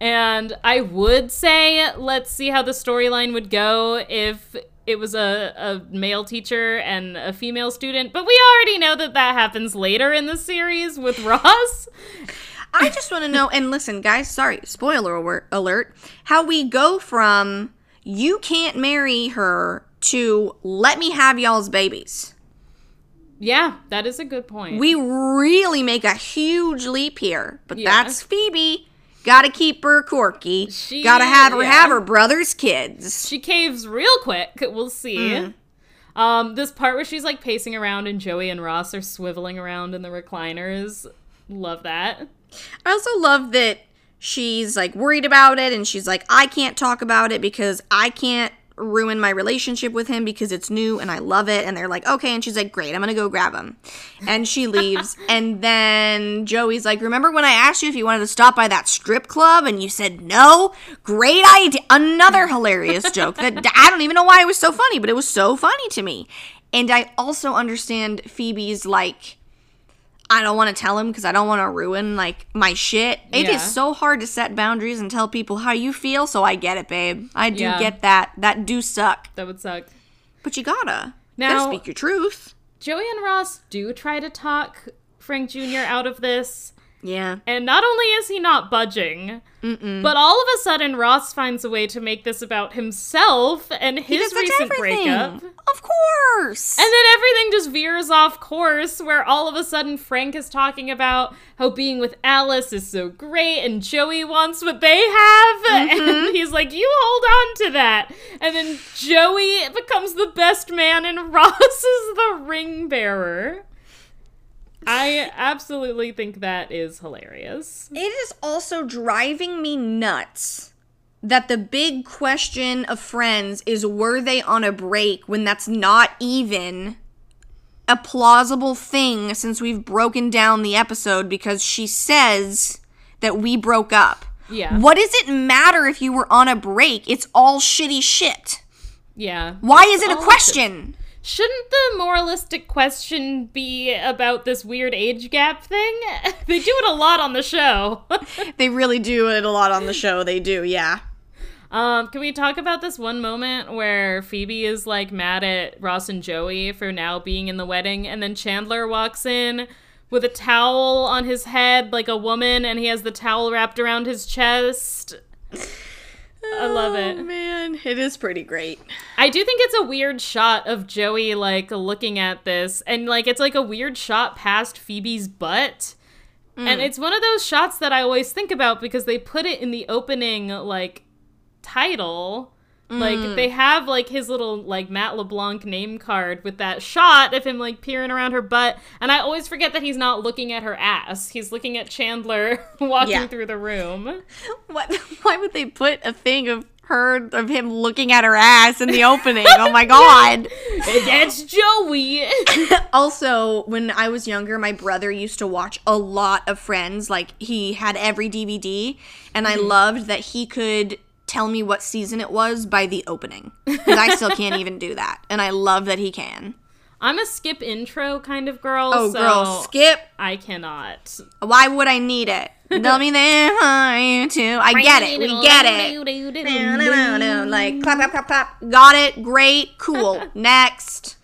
And I would say, let's see how the storyline would go if it was a, a male teacher and a female student. But we already know that that happens later in the series with Ross.
I just want to know, and listen, guys, sorry, spoiler alert, how we go from you can't marry her to let me have y'all's babies.
Yeah, that is a good point.
We really make a huge leap here, but
Yeah.
that's Phoebe. Gotta keep her quirky.
She-
Gotta have her
yeah.
have her brother's kids.
she caves real quick. We'll see.
Mm.
Um, this part where she's like pacing around and Joey and Ross are swiveling around in the recliners. Love that.
I also love that she's like worried about it and she's like, I can't talk about it because I can't ruin my relationship with him because it's new and I love it. And they're like, okay. And she's like, great, I'm gonna go grab him. And she leaves. and then Joey's like, remember when I asked you if you wanted to stop by that strip club and you said no? Great idea. Another hilarious joke that I don't even know why it was so funny, but it was so funny to me. And I also understand Phoebe's like, I don't want to tell him because I don't want to ruin like my shit. It is
Yeah.
so hard to set boundaries and tell people how you feel. So I get it, babe. I do
Yeah.
get that. That do suck,
That would suck.
but you gotta.
Now-
gotta speak your truth.
Joey and Ross do try to talk Frank Jr. out of this,
Yeah.
And not only is he not budging, but all of a sudden Ross finds a way to make this about himself and his recent
everything.
breakup.
Of course.
And then everything just veers off course where all of a sudden Frank is talking about how being with Alice is so great and Joey wants what they have. And mm-hmm. he's like, You hold on to that. And then Joey becomes the best man and Ross is the ring bearer. I absolutely think that is hilarious.
It is also driving me nuts that the big question of friends is were they on a break when that's not even a plausible thing since we've broken down the episode because she says that we broke up.
Yeah.
What does it matter if you were on a break? It's all shitty shit.
Yeah.
Why is it a question?
Shouldn't the moralistic question be about this weird age gap thing? they do it a lot on the show.
They really do it a lot on the show. They do, yeah.
um, can we talk about this one moment where Phoebe is like mad at Ross and Joey for now being in the wedding, and then Chandler walks in with a towel on his head like a woman, and he has the towel wrapped around his chest. I love
Oh
it.
man, it is pretty great.
I do think it's a weird shot of Joey like looking at this and like it's like a weird shot past Phoebe's butt. And mm. it's one of those shots that I always think about because they put it in the opening like title. Like mm. they have like his little like Matt LeBlanc name card with that shot of him like peering around her butt and I always forget that he's not looking at her ass. He's looking at Chandler walking
Yeah.
through the room.
What? Why would they put a thing of her of him looking at her ass in the opening? Oh my god!
That's Joey.
also, when I was younger, my brother used to watch a lot of Friends. Like he had every DVD, and I mm-hmm. loved that he could tell me what season it was by the opening. Because I still can't even do that, and I love that he can.
I'm a skip intro kind of girl.
Oh,
so
girl, skip.
I cannot.
Why would I need it? Tell me there too. I get it. We get it. Like clap, clap, clap, clap. Got it. Great. Cool. Next.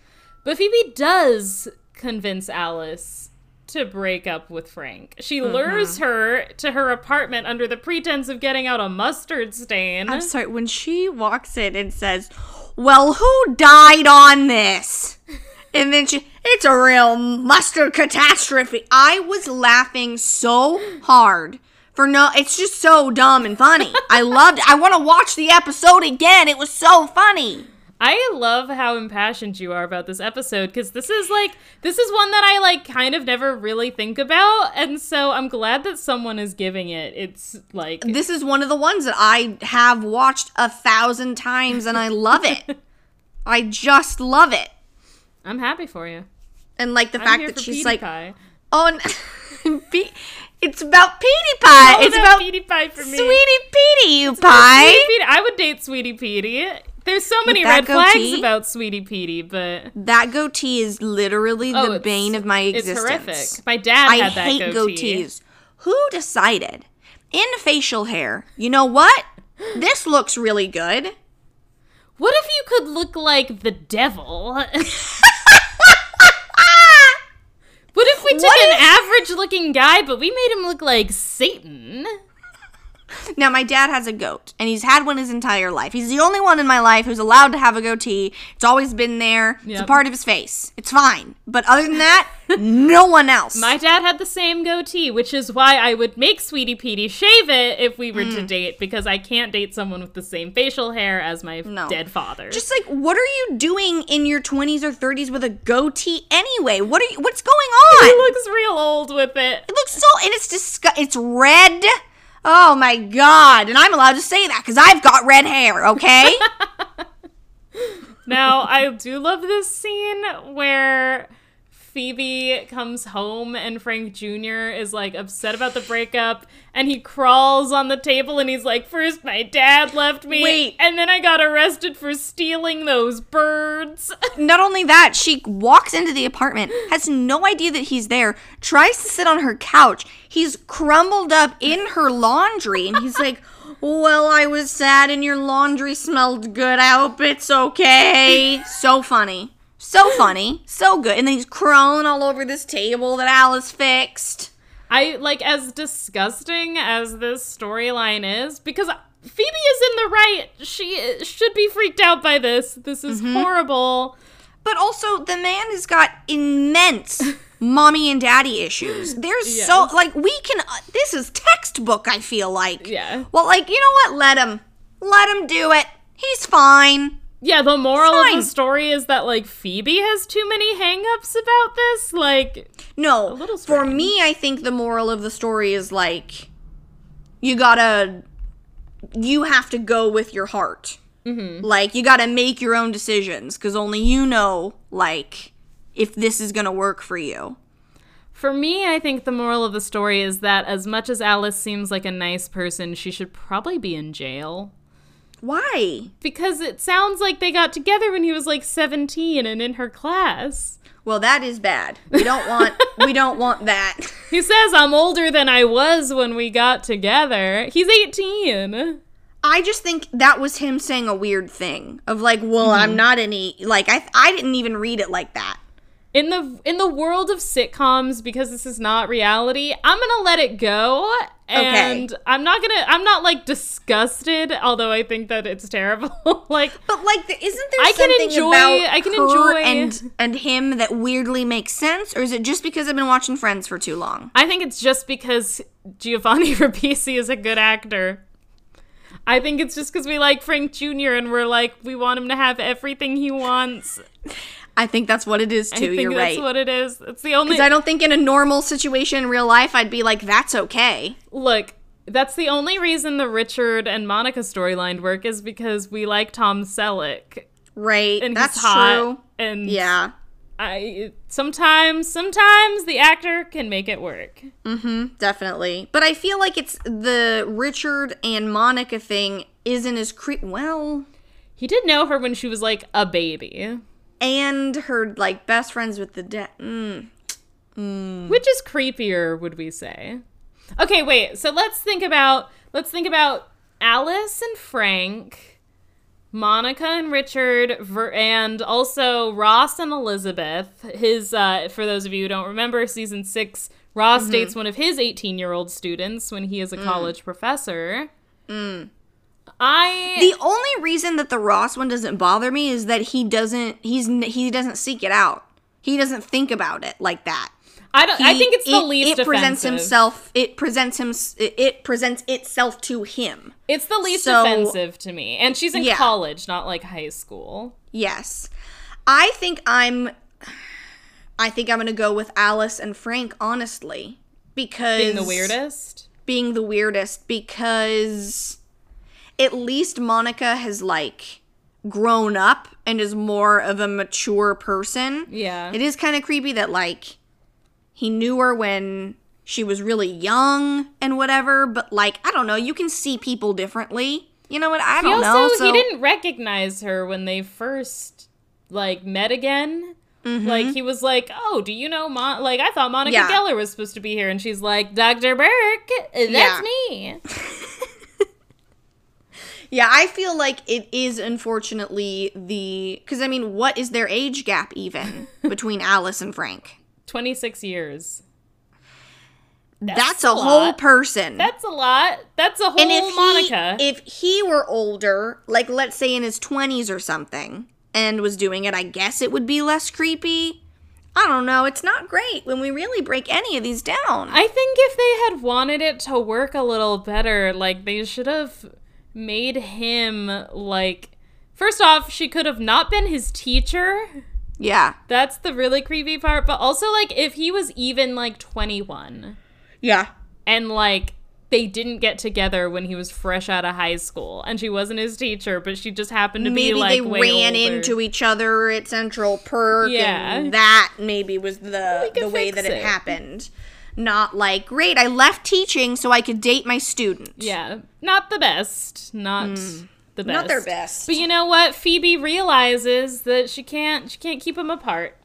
But Phoebe does convince Alice to break up with Frank. She
Mm-hmm.
lures her to her apartment under the pretense of getting out a mustard stain.
I'm sorry. When she walks in and says, "Well, who died on this?" and then she, "It's a real mustard catastrophe." I was laughing so hard. For no, it's just so dumb and funny. I loved it. I want to watch the episode again. It was so funny.
I love how impassioned you are about this episode because this is like this is one that I like kind of never really think about, and so I'm glad that someone is giving it. It's like
this is one of the ones that I have watched a thousand times and I love it. I just love it.
I'm happy for you.
And like the
I'm
fact that she's like,
Pie.
oh, Pe- it's about Petey Pie. It's about
Petey Pie for me.
Sweetie Petey, you
Sweetie
pie.
Petey. I would date Sweetie Petey. There's so many red flags about Sweetie Petey, but
That goatee is literally
Oh,
the bane of my existence.
it's horrific. My dad
I
had that
hate
goatee.
goatees. Who decided in facial hair? You know what? This looks really good.
What if you could look like the devil? what if we took an average looking guy, but we made him look like Satan?
Now, my dad has a goat, and he's had one his entire life. He's the only one in my life who's allowed to have a goatee. It's always been there. It's a part of his face. It's fine. But other than that, no one else.
My dad had the same goatee, which is why I would make Sweetie Petey shave it if we were to
Mm.
date, because I can't date someone with the same facial hair as my
No.
dead father.
Just like, what are you doing in your 20s or 30s with a goatee anyway? What are you, what's going on?
he looks real old with it.
It looks so, and it's disgust. It's red. Oh my god! And I'm allowed to say that because I've got red hair. Okay.
Now, I do love this scene where Phoebe comes home and Frank Jr. is like upset about the breakup and he crawls on the table and he's like, First, my dad left me.
Wait.
And then I got arrested for stealing those birds.
Not only that, she walks into the apartment, has no idea that he's there, tries to sit on her couch. He's crumbled up in her laundry, and he's like, Well, I was sad and your laundry smelled good. I hope it's okay. So funny. So funny. So good. And then he's crawling all over this table that Alice fixed.
I like as disgusting as this storyline is because Phoebe is in the right. She should be freaked out by this. This is
Mm-hmm.
horrible.
But also, the man has got immense mommy and daddy issues. There's so like we can. Uh, this is textbook. I feel like.
Yeah.
Well, like you know what? Let him. Let him do it. He's fine.
Yeah, the moral of the story is that like Phoebe has too many hangups about this. Like,
No, for me, I think the moral of the story is like, you gotta, you have to go with your heart. Mm-hmm. Like, you gotta make your own decisions because only you know, like, if this is gonna work for you.
for me, I think the moral of the story is that as much as Alice seems like a nice person, she should probably be in jail.
Why?
Because it sounds like they got together when he was like 17 and in her class.
Well, that is bad. We don't want, we don't want that.
He says, I'm older than I was when we got together. He's 18.
I just think that was him saying a weird thing of like, well, I'm mm-hmm. not any, like, I, I didn't even read it like that.
In the in the world of sitcoms, because this is not reality, I'm gonna let it go. And I'm not gonna I'm not like disgusted, although I think that it's terrible. like
But like, the, isn't there
I can
something
enjoy-
about
I can enjoy-
and and him that weirdly makes sense, or is it just because I've been watching Friends for too long?
I think it's just because Giovanni Ribisi is a good actor. I think it's just because we like Frank Jr. and we're like we want him to have everything he wants.
I think that's what it is too. You're
that's
right.
That's what it is. It's the only
Because I don't think in a normal situation in real life I'd be like, that's okay.
look. That's the only reason the Richard and Monica storyline work is because we like Tom Selleck
Right.
and
that's true.
And
Yeah.
I sometimes sometimes the actor can make it work. Mm-hmm.
Definitely. But I feel like it's the Richard and Monica thing isn't as cre well
He did know her when she was like a baby,
and her like best friends with the dad. Mm.
which is creepier, would we say? Okay, wait. So let's think about let's think about Alice and Frank, Monica and Richard, Ver- and also Ross and Elizabeth. His uh, for those of you who don't remember, season six, Ross dates one of his eighteen-year-old students when he is a college professor. I
The only reason that the Ross one doesn't bother me is that he doesn't he's he doesn't seek it out. He doesn't think about it like that.
I don't. I think it's the
it,
least
It presents
offensive.
himself. It presents him. It, it presents itself to him.
It's the least
So-
offensive to me, and she's in
Yeah.
college, not like high school.
Yes, I think I'm. I think I'm gonna go with Alice and Frank. Honestly, because
Being the weirdest.
being the weirdest because at least Monica has like grown up and is more of a mature person.
Yeah.
It is kind of creepy that like he knew her when she was really young and whatever, but like I don't know, you can see people differently. You know what? I
He
don't
also
know. So
he didn't recognize her when they first like met again. Like he was like, "Oh, do you know Mon?" Like I thought Monica
Mm-hmm. Yeah.
Geller was supposed to be here, and she's like, "Dr. Burke, that's
Yeah.
me."
Yeah, I feel like it is unfortunately the cuz I mean, what is their age gap even between Alice and Frank?
Twenty six years.
That's,
a
a, whole person.
That's a lot. That's a whole
and if
Monica.
he if he were older, like let's say in his 20s or something and was doing it, I guess it would be less creepy. I don't know. It's not great when we really break any of these down.
I think if they had wanted it to work a little better, like they should have made him like first off, she could have not been his teacher.
yeah.
That's the really creepy part, but also like if he was even like 21
Yeah.
and like they didn't get together when he was fresh out of high school and she wasn't his teacher, but she just happened to
Maybe
be like
they ran
older.
into each other at Central Perk
Yeah.
and that maybe was the the way that it
it.
happened. Not like, great, I left teaching so I could date my student.
Yeah, not the best. Not hmm. the best.
Not their best.
But you know what? Phoebe realizes that she can't she can't keep them apart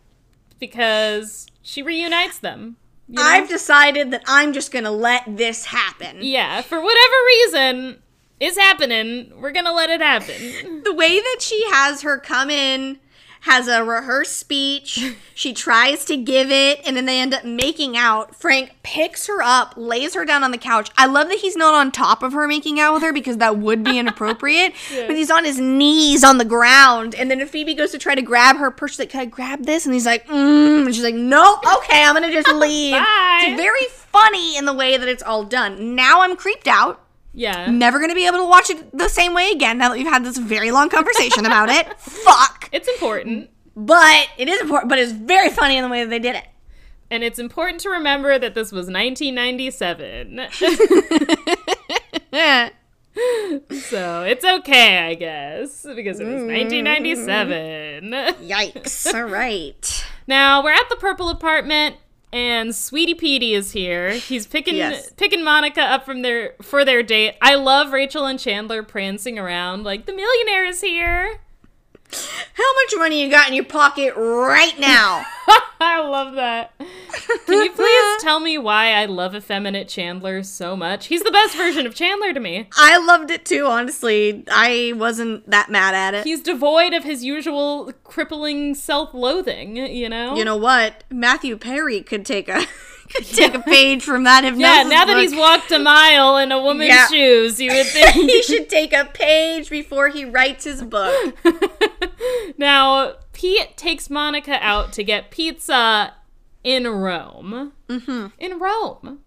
because she reunites them. you know?
I've decided that I'm just going to let this happen.
yeah, for whatever reason is happening, we're gonna let it happen.
the way that she has her come in has a rehearsed speech. She tries to give it, and then they end up making out. Frank picks her up, lays her down on the couch. I love that he's not on top of her making out with her because that would be inappropriate. But he's on his knees on the ground, and then if Phoebe goes to try to grab her purse, like, "Can I grab this?" And he's like, mm. and she's like, "No, okay, I'm gonna just leave."
Bye.
It's very funny in the way that it's all done. Now I'm creeped out
Yeah.
never gonna be able to watch it the same way again now that we've had this very long conversation about it. Fuck.
It's important.
But it is important, but it's very funny in the way that they did it.
And it's important to remember that this was 1997. so it's okay, I guess, because it was mm-hmm. 1997.
Yikes. All right.
now we're at the purple apartment. And Sweetie Petey is here. He's picking
Yes.
picking Monica up from their for their date. I love Rachel and Chandler prancing around like the millionaire is here.
How much money you got in your pocket right now?
I love that. Can you please tell me why I love effeminate Chandler so much? He's the best version of Chandler to me.
I loved it too, honestly. I wasn't that mad at it.
He's devoid of his usual crippling self-loathing, you know?
you know what? Matthew Perry could take a take a page from that hypnosis.
yeah, now that
book.
he's walked a mile in a woman's
Yeah.
shoes, you would think.
he should take a page before he writes his book.
now, Pete takes Monica out to get pizza in Rome. Mm-hmm. In Rome.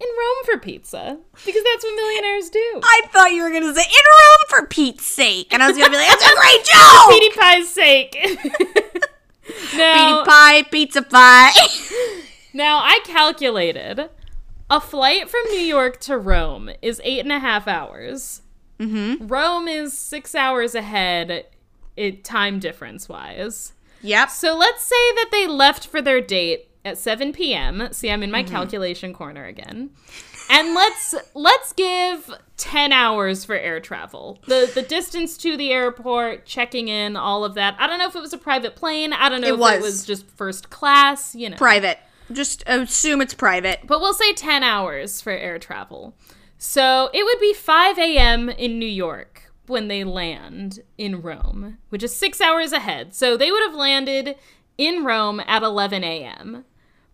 In Rome for pizza. Because that's what millionaires do.
I thought you were gonna say in Rome for Pete's sake, and I was gonna be like, "That's a great joke."
For Petey Pie's sake. now,
Petey pie, pizza pie.
Now, I calculated a flight from New York to Rome is eight and a half hours. Mm-hmm. Rome is six hours ahead, it time difference wise.
yep.
So let's say that they left for their date at 7 p.m. See, I'm in my calculation corner again. And let's let's give 10 hours for air travel. The the distance to the airport, checking in, all of that. I don't know if it was a private plane. I don't know
It
if
was.
it was just first class, you know.
Private. Just assume it's private.
But we'll say 10 hours for air travel. So it would be 5 a.m. in New York when they land in Rome, which is six hours ahead. So they would have landed in Rome at 11 a.m.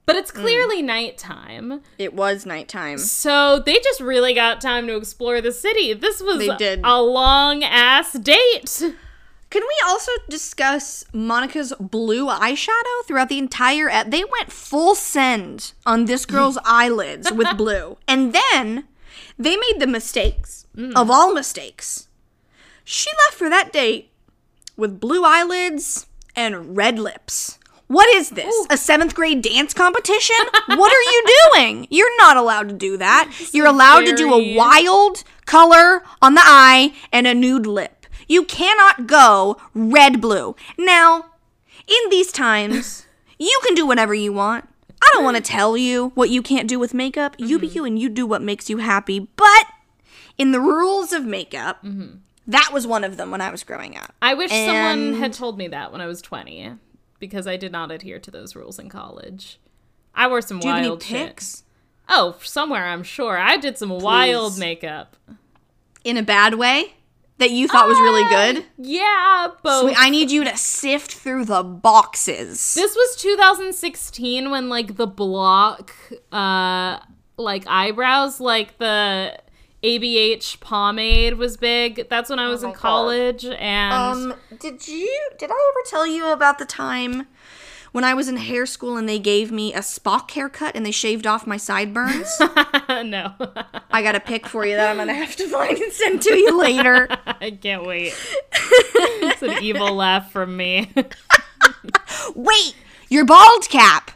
But it's hmm. clearly nighttime.
It was nighttime.
So they just really got time to explore the city. This was a long ass date.
Can we also discuss Monica's blue eyeshadow throughout the entire? E- they went full send on this girl's eyelids with blue, and then they made the mistakes of all mistakes. She left for that date with blue eyelids and red lips. What is this? A seventh grade dance competition? what are you doing? You're not allowed to do that. You're allowed to do a wild color on the eye and a nude lip. You cannot go red blue. Now, in these times, you can do whatever you want. I don't want to tell you what you can't do with makeup. You be mm-hmm. you and you do what makes you happy. But in the rules of makeup, mm-hmm. that was one of them when I was growing up.
I wish someone had told me that when I was 20 because I did not adhere to those rules in college. I wore some
Do you have any
wild
pics?
Oh, somewhere I'm sure. I did some wild makeup.
In a bad way? That you thought was really good?
Yeah, both.
Sweet, I need you to sift through the boxes.
this was 2016 when like the block uh like eyebrows like the ABH pomade was big. That's when I was in college and
Um, did you did I ever tell you about the time when I was in hair school and they gave me a Spock haircut and they shaved off my sideburns?
no.
I got a pic for you that I'm gonna have to find and send to you later.
I can't wait. it's an evil laugh from me.
Wait, your bald cap.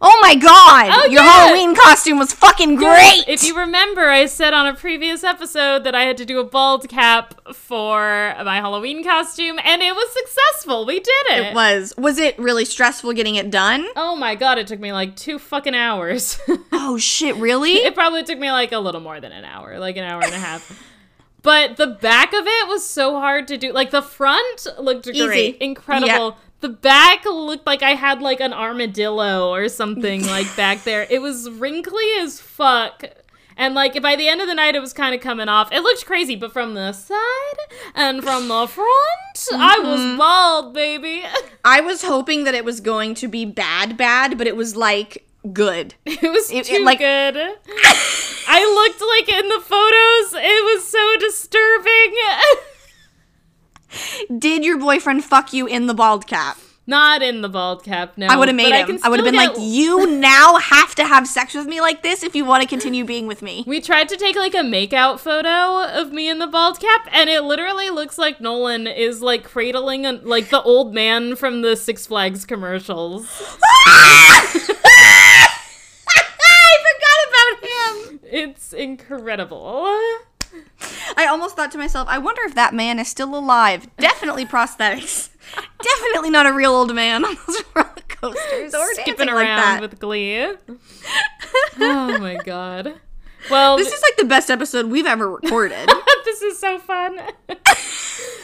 Oh my god,
Oh,
your
yeah.
Halloween costume was fucking great.
If you remember, I said on a previous episode that I had to do a bald cap for my Halloween costume, and it was successful. We did it.
it was was it really stressful getting it done?
Oh my god, it took me like two fucking hours.
Oh shit, really?
it probably took me like a little more than an hour, like an hour and a half. But the back of it was so hard to do. Like the front looked great, incredible.
Yeah.
The back looked like I had like an armadillo or something like back there. It was wrinkly as fuck. And like by the end of the night, it was kind of coming off. It looked crazy, but from the side and from the front, I
Mm-hmm.
was bald, baby.
I was hoping that it was going to be bad, bad, but it was like good.
It was
It-
too
it, like-
good. I looked like in the photos, it was so disturbing.
Did your boyfriend fuck you in the bald cap?
Not in the bald cap, no.
I would have made
but
him.
can
I, would have been
get-
like, you now have to have sex with me like this if you want to continue being with me.
We tried to take like a makeout photo of me in the bald cap, and it literally looks like Nolan is like cradling a, like the old man from the Six Flags commercials.
I forgot about him.
It's incredible.
I almost thought to myself, I wonder if that man is still alive. Definitely prosthetics. Definitely not a real old man on those roller coasters or
Skipping around
like
with glee. oh my god. Well,
This is like the best episode we've ever recorded.
this is so fun.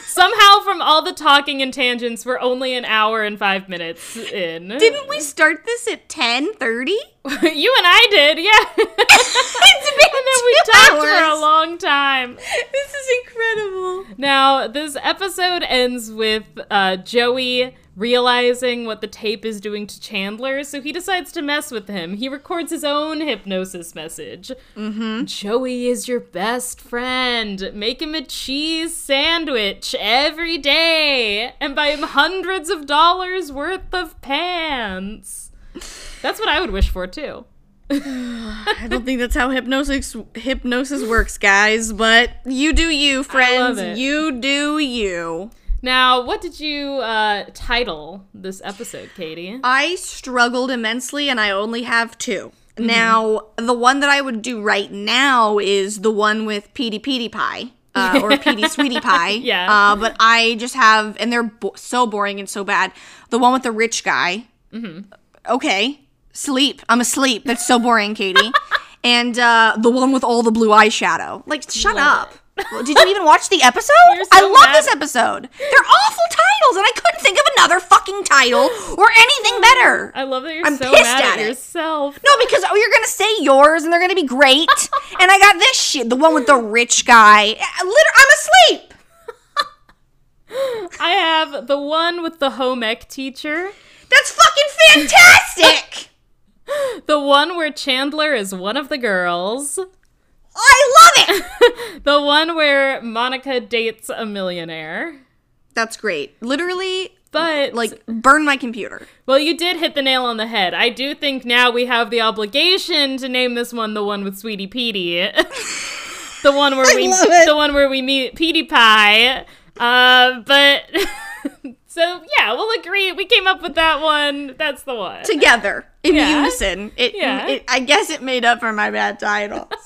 Somehow, from all the talking and tangents, we're only an hour and five minutes in.
Didn't we start this at 10:30?
you and I did, yeah.
It's been
and then we
two
talked for a
hours.
Long time.
This is incredible.
Now, this episode ends with uh, Joey realizing what the tape is doing to Chandler, so he decides to mess with him. He records his own hypnosis message. Mm-hmm. Joey is your best friend. Make him a cheese sandwich every day and buy him hundreds of dollars worth of pants. That's what I would wish for, too.
I don't think that's how hypnosis hypnosis works, guys, but you do you, friends. You do you.
Now, what did you uh, title this episode, Katie?
I struggled immensely and I only have 2 Now, the one that I would do right now is the one with Petey Petey Pie. Uh, or Petey Sweetie Pie.
Yeah.
Uh, but I just have, and they're bo- so boring and so bad. The one with the rich guy. Mm-hmm. Okay. Sleep. I'm asleep. That's so boring, Katie. and uh, the one with all the blue eyeshadow. Like, shut
Love
up. Did you even watch the episode?
So
I love
mad.
this episode. They're awful titles, and I couldn't think of another fucking title or anything better.
I love that you're
I'm
so
pissed
mad
at
at
it.
yourself.
No, because oh, you're gonna say yours, and they're gonna be great. and I got this shit, the one with the rich guy. I'm asleep.
I have the one with the home ec teacher,
That's fucking fantastic.
the one where Chandler is one of the girls,
I love it.
the one where Monica dates a millionaire.
That's great. Literally,
But
like, burn my computer.
well, you did hit the nail on the head. I do think now we have the obligation to name this one the one with Sweetie Petey. the one where we
love it.
the one where we meet Petey Pie. Uh, but so yeah, we'll agree. We came up with that one. That's the one.
Together in
Yeah.
unison. It,
Yeah.
it. I guess it made up for my bad titles.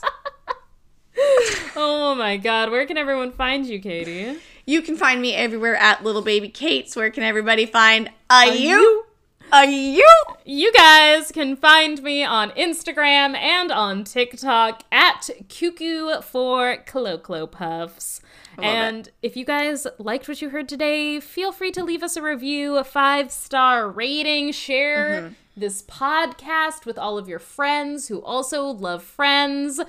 Oh my god, where can everyone find you, Katie?
you can find me everywhere at Little Baby Kate's. Where can everybody find a you? A you?
You guys can find me on Instagram and on TikTok at Cuckoo for Clo Puffs. And if you guys liked what you heard today, feel free to leave us a review, a five star rating, share this podcast with all of your friends who also love friends.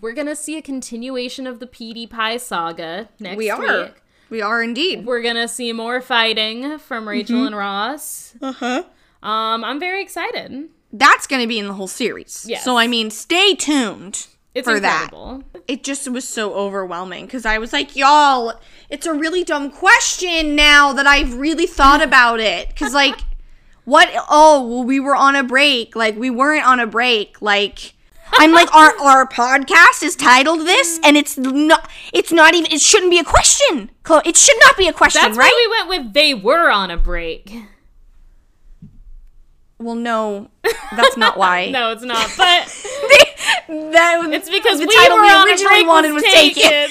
We're gonna see a continuation of the Petey Pie saga next
We are.
week.
We are indeed.
We're gonna see more fighting from Rachel and Ross.
Uh huh.
Um, I'm very excited.
That's going to be in the whole series.
Yes.
So I mean, stay tuned
It's
for
incredible.
that. It just was so overwhelming because I was like, y'all, it's a really dumb question now that I've really thought about it. Because like, what? Oh, well, we were on a break. Like we weren't on a break. Like. I'm like our our podcast is titled this, and it's not it's not even it shouldn't be a question. It should not be a question,
That's
right?
why we went with they were on a break.
Well, no, that's not why.
No, it's not. But
that,
it's because
the
we
title we originally wanted was taken.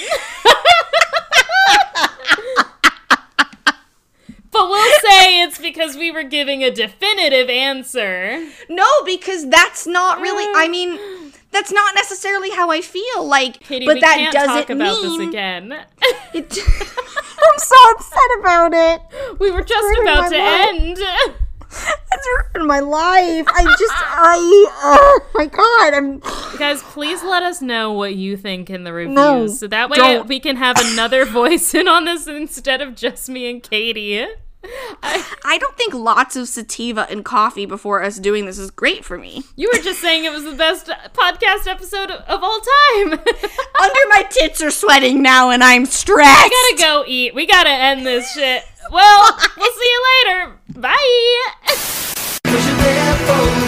but we'll say it's because we were giving a definitive answer.
No, because that's not really. I mm. mean, that's not necessarily how I feel. Like,
Katie,
but that doesn't
talk about
mean
this again.
It, I'm so upset about it.
we were just about to
butt.
end.
That's ruined my life. I just, I, oh my god, I'm.
Guys, please let us know what you think in the reviews.
No,
so that way
don't.
we can have another voice in on this instead of just me and Katie. I,
I don't think lots of sativa and coffee before us doing this is great for me.
You were just saying it was the best podcast episode of all time.
Under my tits are sweating now and I'm stressed.
We gotta go eat. We gotta end this shit. Well, Bye. we'll see you later. Bye.